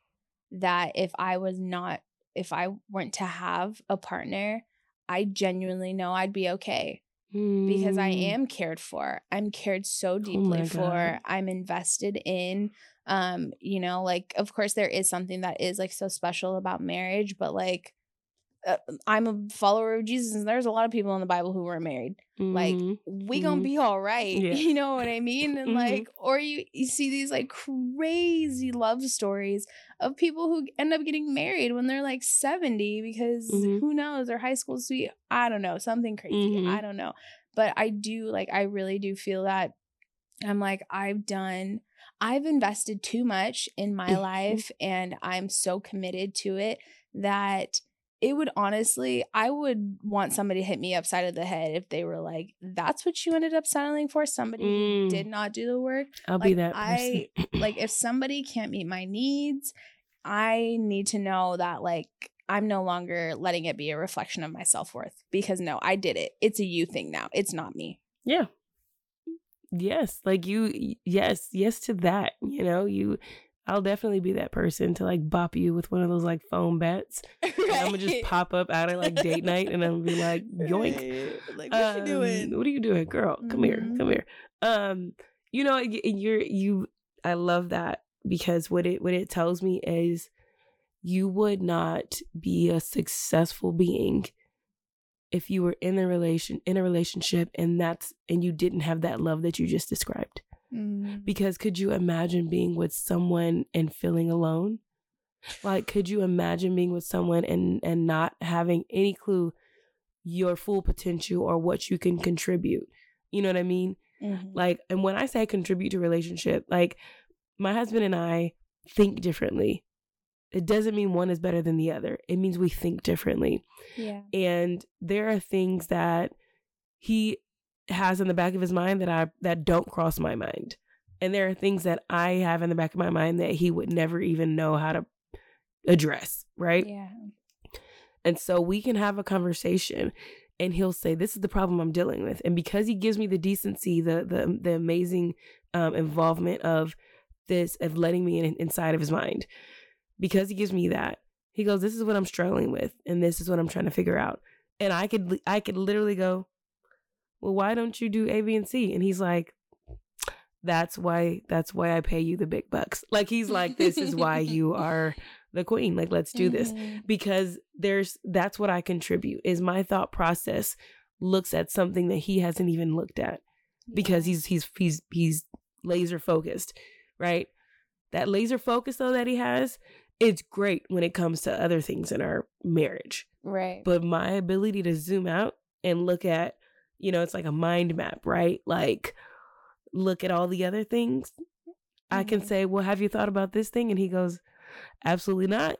that if I was not, if I weren't to have a partner, I genuinely know I'd be okay mm. because I mm. am cared for. I'm cared so oh deeply oh for. I'm invested in um you know like of course there is something that is like so special about marriage but like uh, I'm a follower of Jesus, and there's a lot of people in the Bible who were married. Mm-hmm. Like, we gonna mm-hmm. be all right. Yeah. You know what I mean? And mm-hmm. like, or you you see these like crazy love stories of people who end up getting married when they're like 70 because mm-hmm. who knows, their high school sweet. I don't know, something crazy. Mm-hmm. I don't know. But I do like, I really do feel that I'm like, I've done I've invested too much in my life and I'm so committed to it that it would honestly, I would want somebody to hit me upside of the head if they were like, that's what you ended up settling for? Somebody mm. did not do the work. I'll like, be that person. I like if somebody can't meet my needs, I need to know that like I'm no longer letting it be a reflection of my self worth because no, I did it. It's a you thing now. It's not me. Yeah. Yes, like you yes, yes to that. You know, you I'll definitely be that person to like bop you with one of those like foam bats. Right. I'm gonna just pop up out of like date night and I'm gonna be like, yoink. Right. Like, what um, you doing? What are you doing, girl? Come mm-hmm. here, come here. Um, you know, you're you I love that because what it what it tells me is you would not be a successful being if you were in a relation in a relationship and that's and you didn't have that love that you just described. Mm. Because could you imagine being with someone and feeling alone? Like could you imagine being with someone and and not having any clue your full potential or what you can contribute? You know what I mean? Mm-hmm. Like and when I say contribute to relationship, like my husband and I think differently it doesn't mean one is better than the other. It means we think differently. Yeah. And there are things that he has in the back of his mind that I that don't cross my mind. And there are things that I have in the back of my mind that he would never even know how to address, right? Yeah. And so we can have a conversation and he'll say this is the problem I'm dealing with. And because he gives me the decency, the the the amazing um, involvement of this of letting me in, inside of his mind because he gives me that. He goes, "This is what I'm struggling with, and this is what I'm trying to figure out." And I could, I could literally go, "Well, why don't you do A, B, and C?" And he's like, "That's why. That's why I pay you the big bucks." Like he's like, "This is why you are." the queen like let's do this mm-hmm. because there's that's what i contribute is my thought process looks at something that he hasn't even looked at because he's he's he's he's laser focused, right? That laser focus though that he has, it's great when it comes to other things in our marriage. Right. But my ability to zoom out and look at, you know, it's like a mind map, right? Like look at all the other things. I can Mhm. say, "Well, have you thought about this thing?" and he goes, "Absolutely not."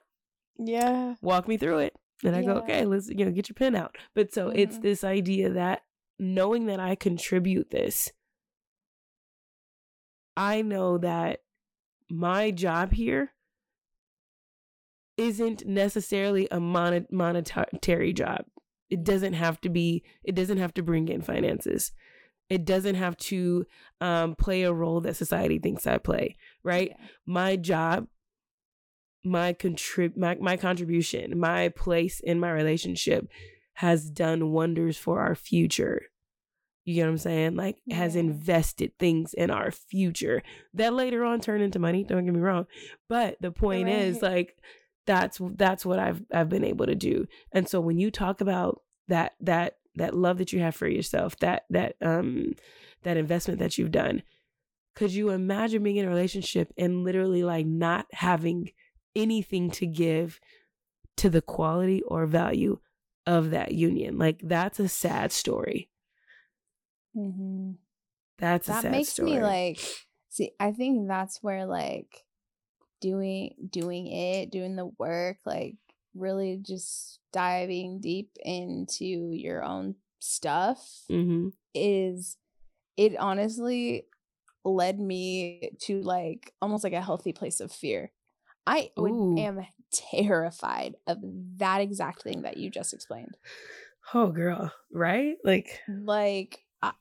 Yeah. walk me through it. And I go, okay, let's, you know, get your pen out. But so it's Mhm. this idea that knowing that I contribute this, I know that my job here isn't necessarily a monet- monetary job. It doesn't have to be, it doesn't have to bring in finances. It doesn't have to um, play a role that society thinks I play, right? Yeah. my job my contrib my, my contribution my place in my relationship has done wonders for our future you get what i'm saying like has invested things in our future that later on turn into money don't get me wrong but the point is like that's that's what i've i've been able to do. And so when you talk about that that that love that you have for yourself that that um that investment that you've done could you imagine being in a relationship and literally like not having anything to give to the quality or value of that union? Like that's a sad story. Hmm that's a. That makes story. me like see, I think that's where like doing doing it, doing the work, like really just diving deep into your own stuff mm-hmm. is it honestly led me to like almost like a healthy place of fear. I would, am terrified of that exact thing that you just explained. oh girl right like Like, I,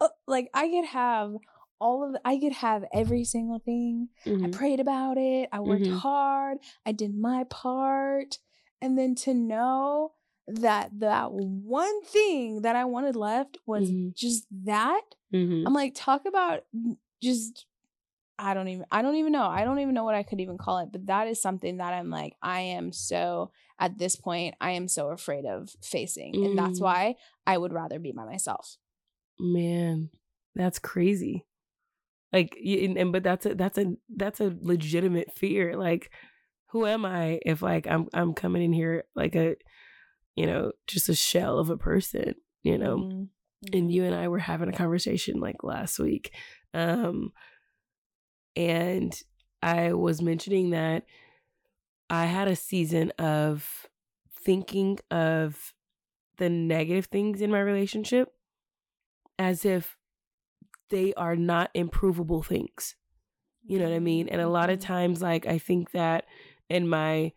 uh, like I could have all of, I could have every single thing. I mhm. prayed about it. I worked Mhm. hard. I did my part, and then to know that that one thing that I wanted left was Mhm. just that Mhm. I'm like, talk about just I don't even I don't even know. I don't even know what I could even call it, but that is something that I'm like, I am so at this point, I am so afraid of facing. And that's Mm. why I would rather be by myself. man that's crazy like and, and but that's a that's a that's a legitimate fear like who am i if like i'm i'm coming in here like a you know just a shell of a person you know Mhm. and you and I were having a conversation like last week. Um and I was mentioning that I had a season of thinking of the negative things in my relationship as if they are not improvable things. You know what I mean? And a lot of Mhm. times like I think that in my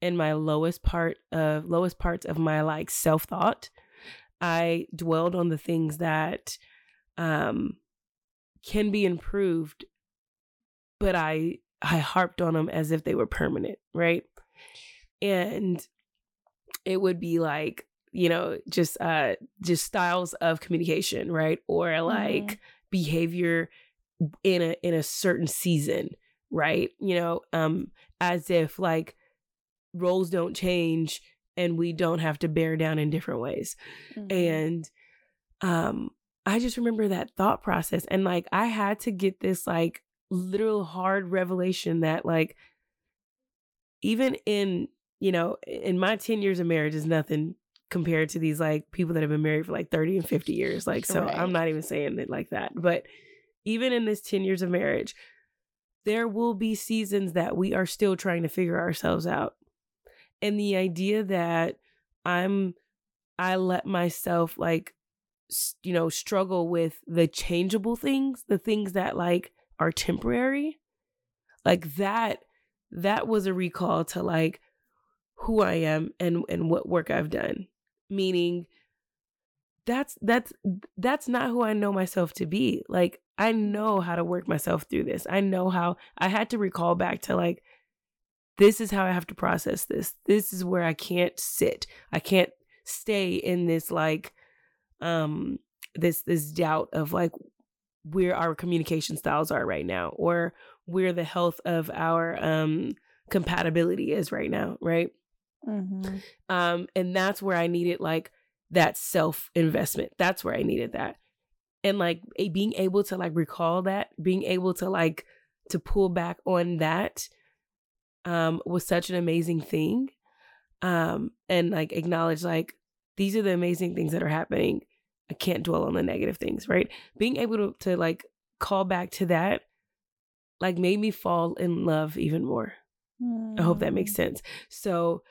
in my lowest part of lowest parts of my like self-thought, I dwelled on the things that um can be improved, but I I harped on them as if they were permanent, right? And it would be like, you know, just uh just styles of communication, right? Or like behavior in a in a certain season, right? You know, um as if like roles don't change and we don't have to bear down in different ways Mhm. and um i just remember that thought process and like i had to get this like literal hard revelation that like even in you know in my 10 years of marriage is nothing compared to these like people that have been married for like 30 and 50 years like so i'm not even saying it like that but even in this 10 years of marriage there will be seasons that we are still trying to figure ourselves out and the idea that i'm i let myself like you know struggle with the changeable things the things that like are temporary like that that was a recall to like who i am and and what work i've done meaning that's that's that's not who i know myself to be. Like i know how to work myself through this. I know how i had to recall back to like this is how i have to process this. This is where i can't sit. I can't stay in this like um this this doubt of like where our communication styles are right now or where the health of our um compatibility is right now right Mhm. um and that's where i needed like that self investment. That's where I needed that. And like being able to like recall that, being able to like to pull back on that um was such an amazing thing. Um and like acknowledge like these are the amazing things that are happening. I can't dwell on the negative things, right? Being able to to like call back to that like made me fall in love even more. Mm. I hope that makes mm. sense. So,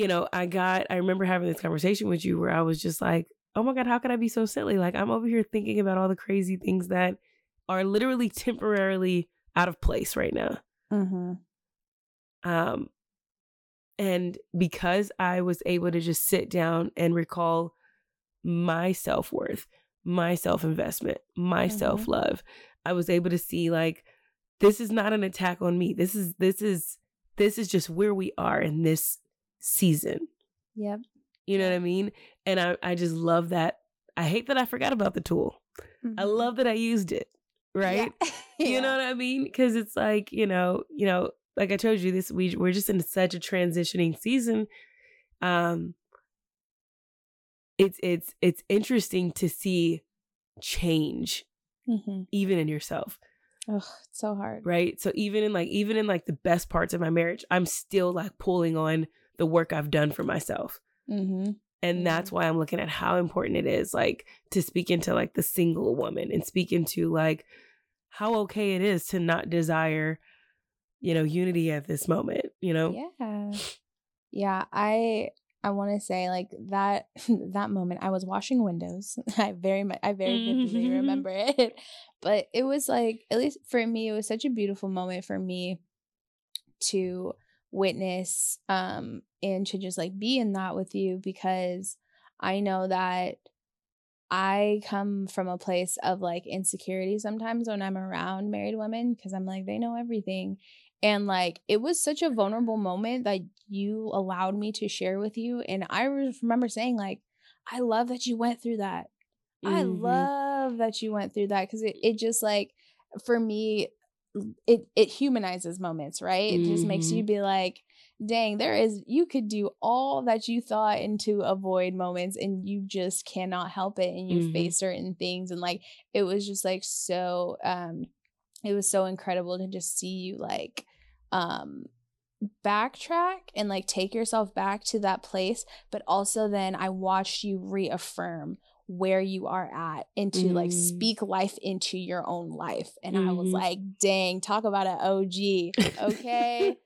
you know, I got I remember having this conversation with you where I was just like, "Oh my god, how could I be so silly? Like I'm over here thinking about all the crazy things that are literally temporarily out of place right now." Mm-hmm. Um and because I was able to just sit down and recall my self-worth, my self-investment, my mm-hmm. self-love, I was able to see like this is not an attack on me. This is this is this is just where we are in this season. Yep. You know what I mean? And I I just love that. I hate that I forgot about the tool. Mm-hmm. I love that I used it. Right? Yeah. yeah. You know what I mean? Cuz it's like, you know, you know, like I told you this we we're just in such a transitioning season. Um it's it's it's interesting to see change mm-hmm. even in yourself Oh, so hard. Right. So even in like even in like the best parts of my marriage, I'm still like pulling on the work I've done for myself. Mm-hmm. And mm-hmm. that's why I'm looking at how important it is like to speak into like the single woman and speak into like how okay it is to not desire, you know, unity at this moment, you know? Yeah. Yeah, I I want to say like that that moment I was washing windows. I very much I very vividly mm-hmm. remember it. But it was like at least for me it was such a beautiful moment for me to witness um and to just like be in that with you because I know that I come from a place of like insecurity sometimes when I'm around married women because I'm like they know everything and like it was such a vulnerable moment that you allowed me to share with you. And I remember saying, like, I love that you went through that. Mm-hmm. I love that you went through that because it, it just like for me it it humanizes moments right it just makes you mm-hmm. be like dang there is you could do all that you thought into avoid moments and you just cannot help it and you mm-hmm. face certain things and like it was just like so um it was so incredible to just see you like um backtrack and like take yourself back to that place but also then i watched you reaffirm where you are at and to mm. like speak life into your own life and mm-hmm. i was mm-hmm. like dang talk about an og okay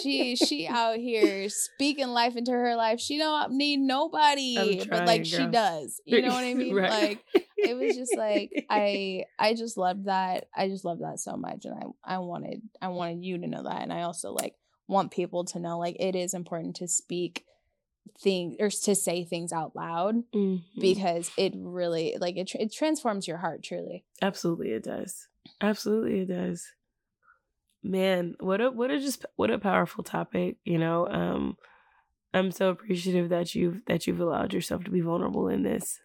she she out here speaking life into her life she don't need nobody trying, but like girl. she does you know what i mean right. like it was just like I I just loved that. I just loved that so much and I I wanted I wanted you to know that and I also like want people to know like it is important to speak things or to say things out loud mm-hmm. because it really like it it transforms your heart truly. Absolutely it does. Absolutely it does. Man, what a what a just what a powerful topic, you know. Um I'm so appreciative that you've that you've allowed yourself to be vulnerable in this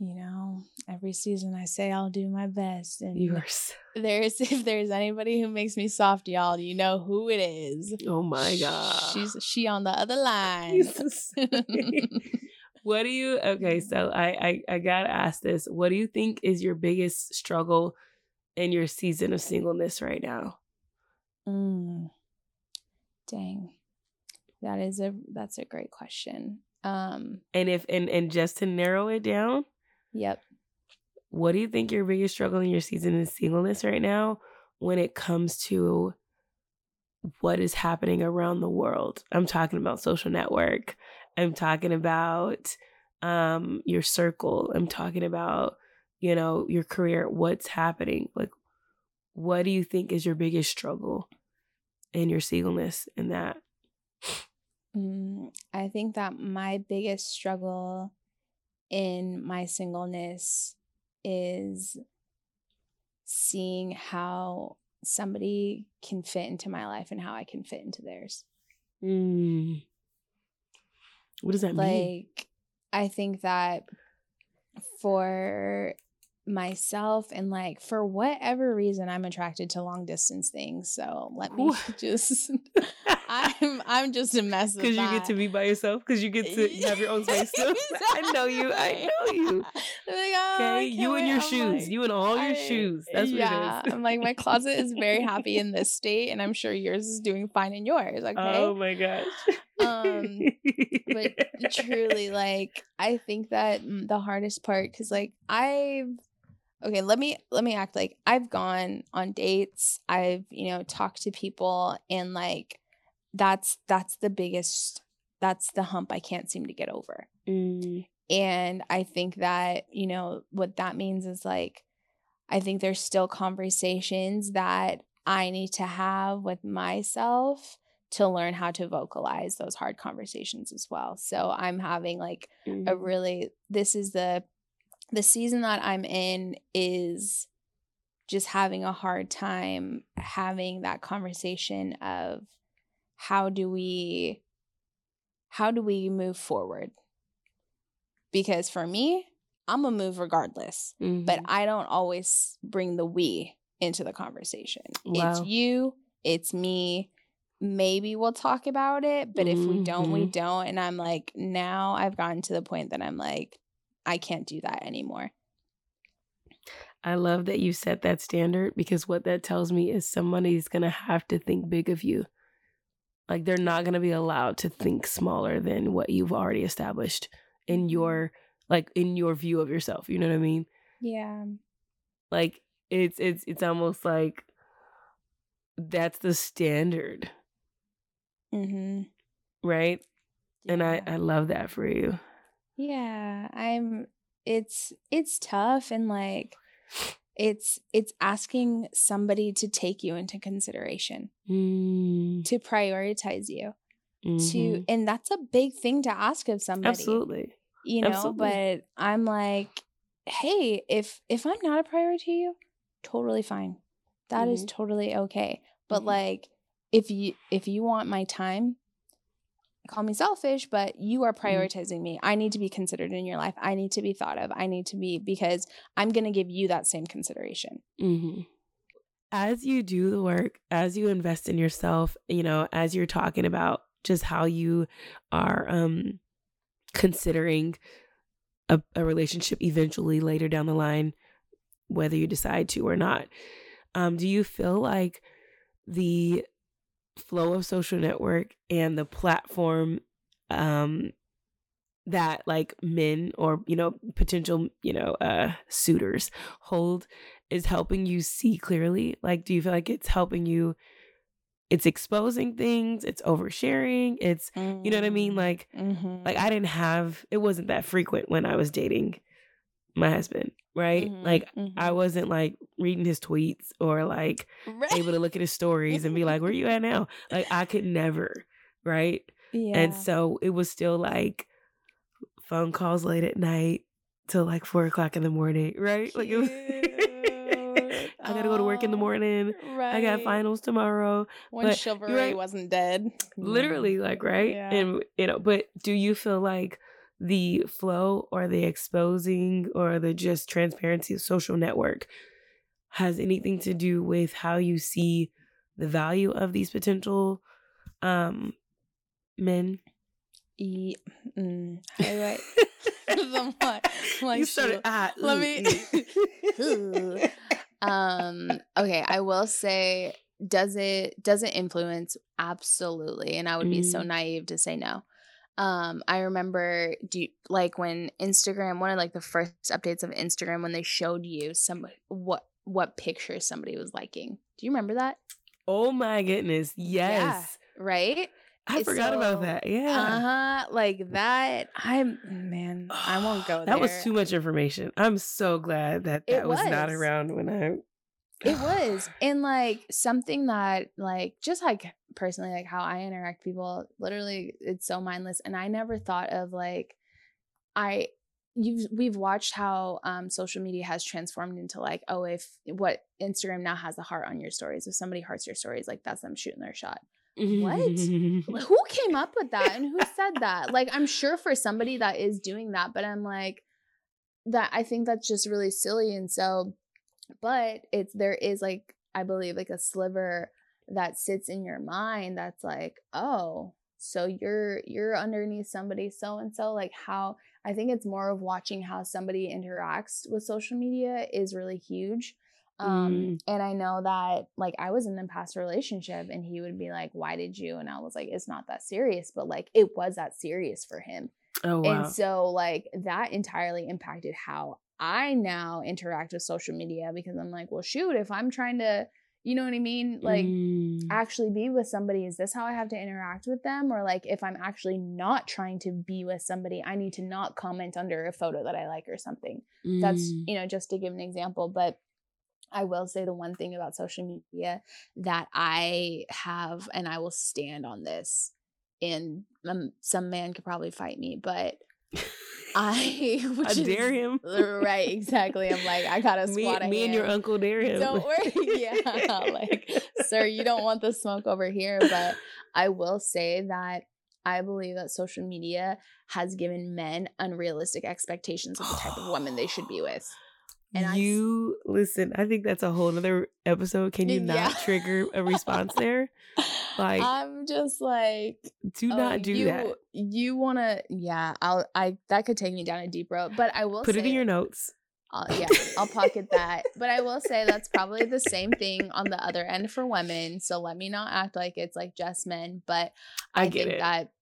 you know, every season I say I'll do my best. And you are so- there's if there's anybody who makes me soft, y'all, you know who it is. Oh my god. She's she on the other line. what do you okay, so I, I I gotta ask this. What do you think is your biggest struggle in your season of singleness right now? Mm. Dang. That is a that's a great question. Um and if and and just to narrow it down, Yep. What do you think your biggest struggle in your season is singleness right now when it comes to what is happening around the world? I'm talking about social network. I'm talking about um your circle. I'm talking about, you know, your career. What's happening? Like what do you think is your biggest struggle in your singleness in that? Mm, I think that my biggest struggle in my singleness is seeing how somebody can fit into my life and how I can fit into theirs. Mm. What does that like, mean? Like, I think that for myself and like for whatever reason I'm attracted to long distance things. So let me just I'm I'm just a mess because you get to be by yourself because you get to have your own space too. I know you. I know you. Like, oh, Okay, you and your shoes. Like, you and all your I- shoes. That's what yeah. it is. I'm like my closet is very happy in this state, and I'm sure yours is doing fine in yours. Okay. Oh my gosh. Um, but truly like i think that mm, the hardest part because like i've okay let me let me act like i've gone on dates i've you know talked to people and like that's that's the biggest that's the hump i can't seem to get over. Mm, and i think that you know what that means is like i think there's still conversations that i need to have with myself to learn how to vocalize those hard conversations as well. So i'm having like a mhm. really this is the the season that i'm in is just having a hard time having that conversation of how do we how do we move forward because for me i'm gonna move regardless but Mhm. i don't always bring the we into the conversation Wow. it's you it's me maybe we'll talk about it but if we don't we Mhm. don't and i'm like now i've gotten to the point that i'm like i can't do that anymore I love that you set that standard because what that tells me is somebody's going to have to think big of you. Like they're not going to be allowed to think smaller than what you've already established in your like in your view of yourself. You know what I mean? yeah Like it's it's it's almost like that's the standard, mm-hmm right? And I I love that for you. yeah i'm it's it's tough and like it's it's asking somebody to take you into consideration Mm, to prioritize you to mhm. and that's a big thing to ask of somebody Absolutely. you know Absolutely. but i'm like hey if if i'm not a priority to you totally fine That is Mhm. totally okay but Mhm. like if you if you want my time call me selfish but you are prioritizing me. I need to be considered in your life. I need to be thought of. I need to be because i'm going to give you that same consideration. Hmm As you do the work, as you invest in yourself, you know, as you're talking about just how you are um considering a, a relationship eventually later down the line, whether you decide to or not. Um, do you feel like the flow of social network and the platform um that like men or you know potential you know uh suitors hold is helping you see clearly. Like do you feel like it's helping you it's exposing things it's oversharing it's you know what i mean? Like mm-hmm. like i didn't have it wasn't that frequent when i was dating my husband right Mhm, like i mhm. wasn't like reading his tweets or like able to look at his stories and be like where you at now like i could never right yeah and so it was still like phone calls late at night till like four o'clock in the morning, right? Like it was I gotta go to work in the morning. right I got finals tomorrow. when but chivalry right. wasn't dead Literally, like, right? Yeah. And you know, but do you feel like the flow or the exposing or the just transparency of social network has anything to do with how you see the value of these potential um men? E- mm, how do I I'm like, like, you started ah, Let me- um okay i will say does it does it influence? Absolutely and i would be so Mhm. naive to say no um i remember do you, like when instagram one of like the first updates of instagram when they showed you some what what pictures somebody was liking do you remember that oh my goodness, yes. right I forgot about that. Yeah. uh-huh like that i'm man i won't go there That was too much information. I'm so glad that that was, not around when I. It was. And like something that like just like personally like how I interact people literally it's so mindless and I never thought of like I you've we've watched how um social media has transformed into like oh if what Instagram now has a heart on your stories if somebody hearts your stories like that's them shooting their shot. What? Who came up with that and who said that? Like I'm sure for somebody that is doing that but I'm like that I think that's just really silly and so but it's there is like I believe like a sliver that sits in your mind that's like, oh, so you're you're underneath somebody so and so like how I think it's more of watching how somebody interacts with social media is really huge. Um, mm. and I know that like I was in a past relationship and he would be like, Why did you? And I was like, It's not that serious, but like it was that serious for him. Oh, wow. And so like that entirely impacted how I now interact with social media because I'm like, well, shoot, if I'm trying to, you know what I mean? Like, mm. actually be with somebody, is this how I have to interact with them? Or like, if I'm actually not trying to be with somebody, I need to not comment under a photo that I like or something. Mm. That's, you know, just to give an example. But I will say the one thing about social media that I have, and I will stand on this, and um, some man could probably fight me, but I, I dare him. Right, exactly. I'm like, I gotta squat. Me, me and your uncle dare him. Don't worry. Yeah, like, sir, you don't want the smoke over here. But I will say that I believe that social media has given men unrealistic expectations of the type of women they should be with. And you I, listen, I think that's a whole other episode. Can you not trigger a response there? Like I'm just like do oh, not oh, do you, that. You wanna yeah, I'll I that could take me down a deep road. But I will put say, it in your notes. I'll, yeah, I'll pocket that. But I will say that's probably the same thing on the other end for women. So let me not act like it's like just men. But I, I think it. that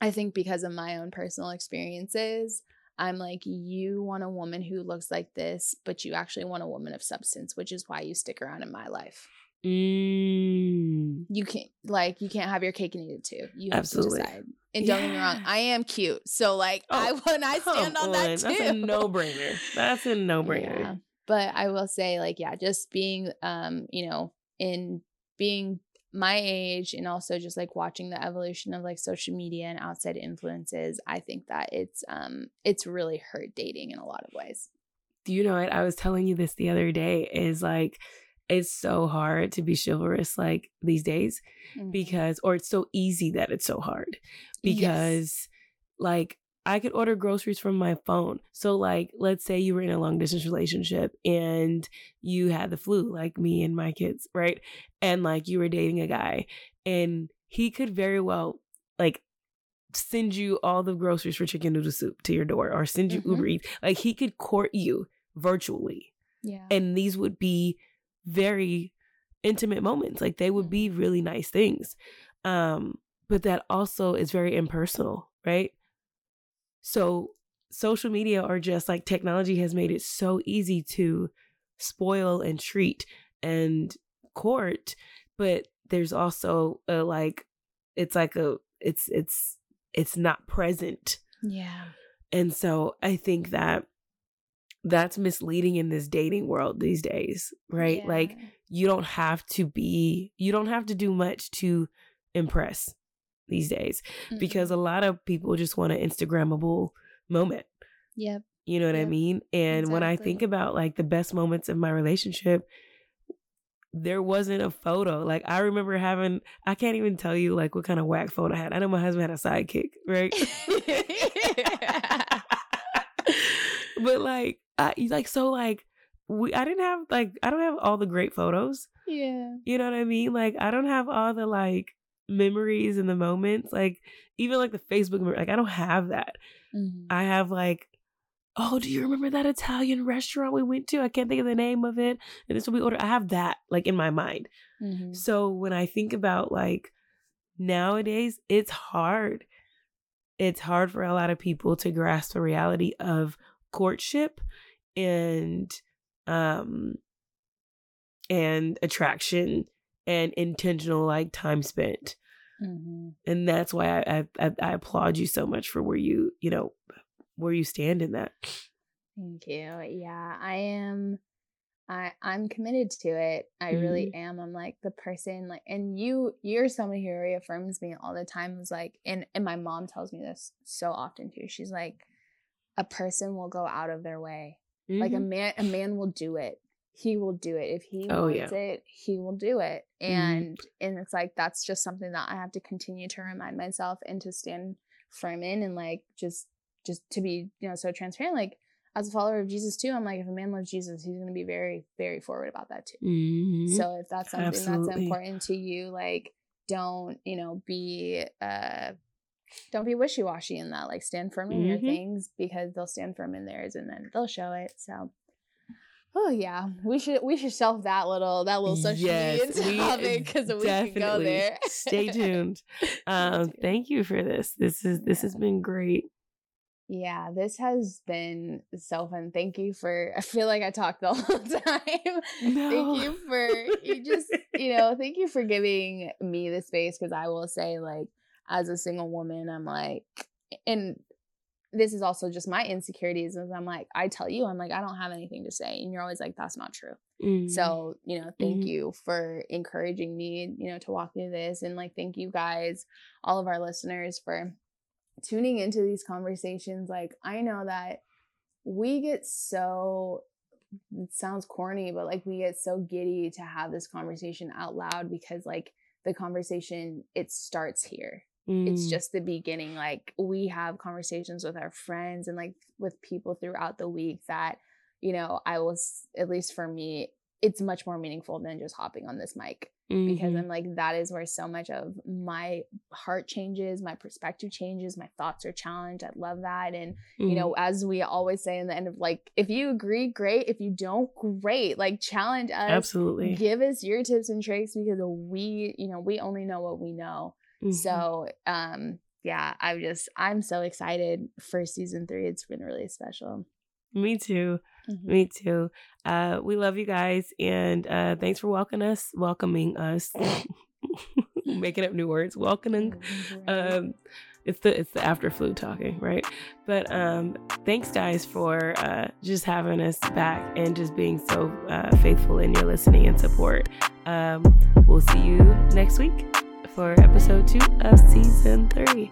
I think because of my own personal experiences, I'm like, you want a woman who looks like this, but you actually want a woman of substance, which is why you stick around in my life. Mm. You can't like you can't have your cake and eat it too. You have Absolutely. to decide. And don't get me wrong, I am cute. So like oh, I when I stand on, on, that too. That's a no brainer. That's a no brainer. Yeah. But I will say, like, yeah, just being um, you know, in being my age and also just like watching the evolution of like social media and outside influences i think that it's um it's really hurt dating in a lot of ways do you know what i was telling you this the other day is like it's so hard to be chivalrous like these days mm-hmm. because or it's so easy that it's so hard because yes. like I could order groceries from my phone. So, like, let's say you were in a long distance relationship and you had the flu, like me and my kids, right? And like you were dating a guy, and he could very well, like, send you all the groceries for chicken noodle soup to your door or send you mm-hmm. Uber Eats. Like, he could court you virtually. Yeah. And these would be very intimate moments. Like, they would be mm-hmm. really nice things. Um, but that also is very impersonal, right? So social media or just like technology has made it so easy to spoil and treat and court, but there's also a like it's like a it's it's it's not present. Yeah. And so I think that that's misleading in this dating world these days, right? Yeah. Like you don't have to be you don't have to do much to impress these days mm-hmm. because a lot of people just want an Instagrammable moment. Yep. You know what yep. I mean? And exactly. when I think about like the best moments of my relationship, there wasn't a photo. Like I remember having, I can't even tell you like what kind of whack phone I had. I know my husband had a sidekick, right? but like, I like so like we, I didn't have like I don't have all the great photos. Yeah. You know what I mean? Like I don't have all the like memories and the moments. Like even like the Facebook like I don't have that. Mm-hmm. I have like, oh, do you remember that Italian restaurant we went to? I can't think of the name of it. And this what we ordered. I have that like in my mind. Mm-hmm. So when I think about like nowadays, it's hard. It's hard for a lot of people to grasp the reality of courtship and um and attraction and intentional like time spent. Mm-hmm. And that's why I, I I applaud you so much for where you you know where you stand in that. Thank you. Yeah, I am. I I'm committed to it. I mm-hmm. really am. I'm like the person like, and you you're somebody who reaffirms me all the time. Is like, and and my mom tells me this so often too. She's like, a person will go out of their way. Mm-hmm. Like a mm-hmm. man, a man will do it he will do it if he oh, wants yeah. it he will do it mm-hmm. and mm-hmm. and it's like that's just something that i have to continue to remind myself and to stand firm in and like just just to be you know so transparent like as a follower of Jesus too, I'm like, if a man loves Jesus, he's going to be very, very forward about that too. Mm-hmm. So if that's something Absolutely. that's important to you, like, don't, you know, be, uh, don't be wishy-washy in that. Like, stand firm in mm-hmm. your things because they'll stand firm in theirs and then they'll show it. So, Oh yeah, we should we should shelf that little that little social yes, media topic because we, we can go there. Stay tuned. Um, thank you for this. This is this has been great. Yeah, this has been so fun. Thank you for. I feel like I talked the whole time. No. Thank you for you just you know thank you for giving me the space because I will say like as a single woman I'm like and this is also just my insecurities as I'm like, I tell you, I'm like, I don't have anything to say. And you're always like, that's not true. Mm-hmm. So, you know, thank mm-hmm. you for encouraging me, you know, to walk through this. And like, thank you guys, all of our listeners for tuning into these conversations. Like, I know that we get so, it sounds corny, but like, we get so giddy to have this conversation out loud because like the conversation, it starts here Mm. It's just the beginning. Like we have conversations with our friends and like with people throughout the week that, you know, I was, at least for me, it's much more meaningful than just hopping on this mic mm-hmm. because I'm like, that is where so much of my heart changes, my perspective changes, my thoughts are challenged. I love that. And, mm-hmm. you know, as we always say in the end of like, if you agree, great. If you don't, great. Like, challenge us. Absolutely. Give us your tips and tricks because we, you know, we only know what we know. Mm-hmm. So, um, yeah, I'm just I'm so excited for season three. It's been really special. Me too. Mm-hmm. Me too. Uh, we love you guys, and uh, thanks for welcoming us. Welcoming us. Making up new words. Welcoming. Um, it's the it's the after flu talking, right? But um, thanks guys for uh, just having us back and just being so uh, faithful in your listening and support. Um, we'll see you next week for episode two of season three.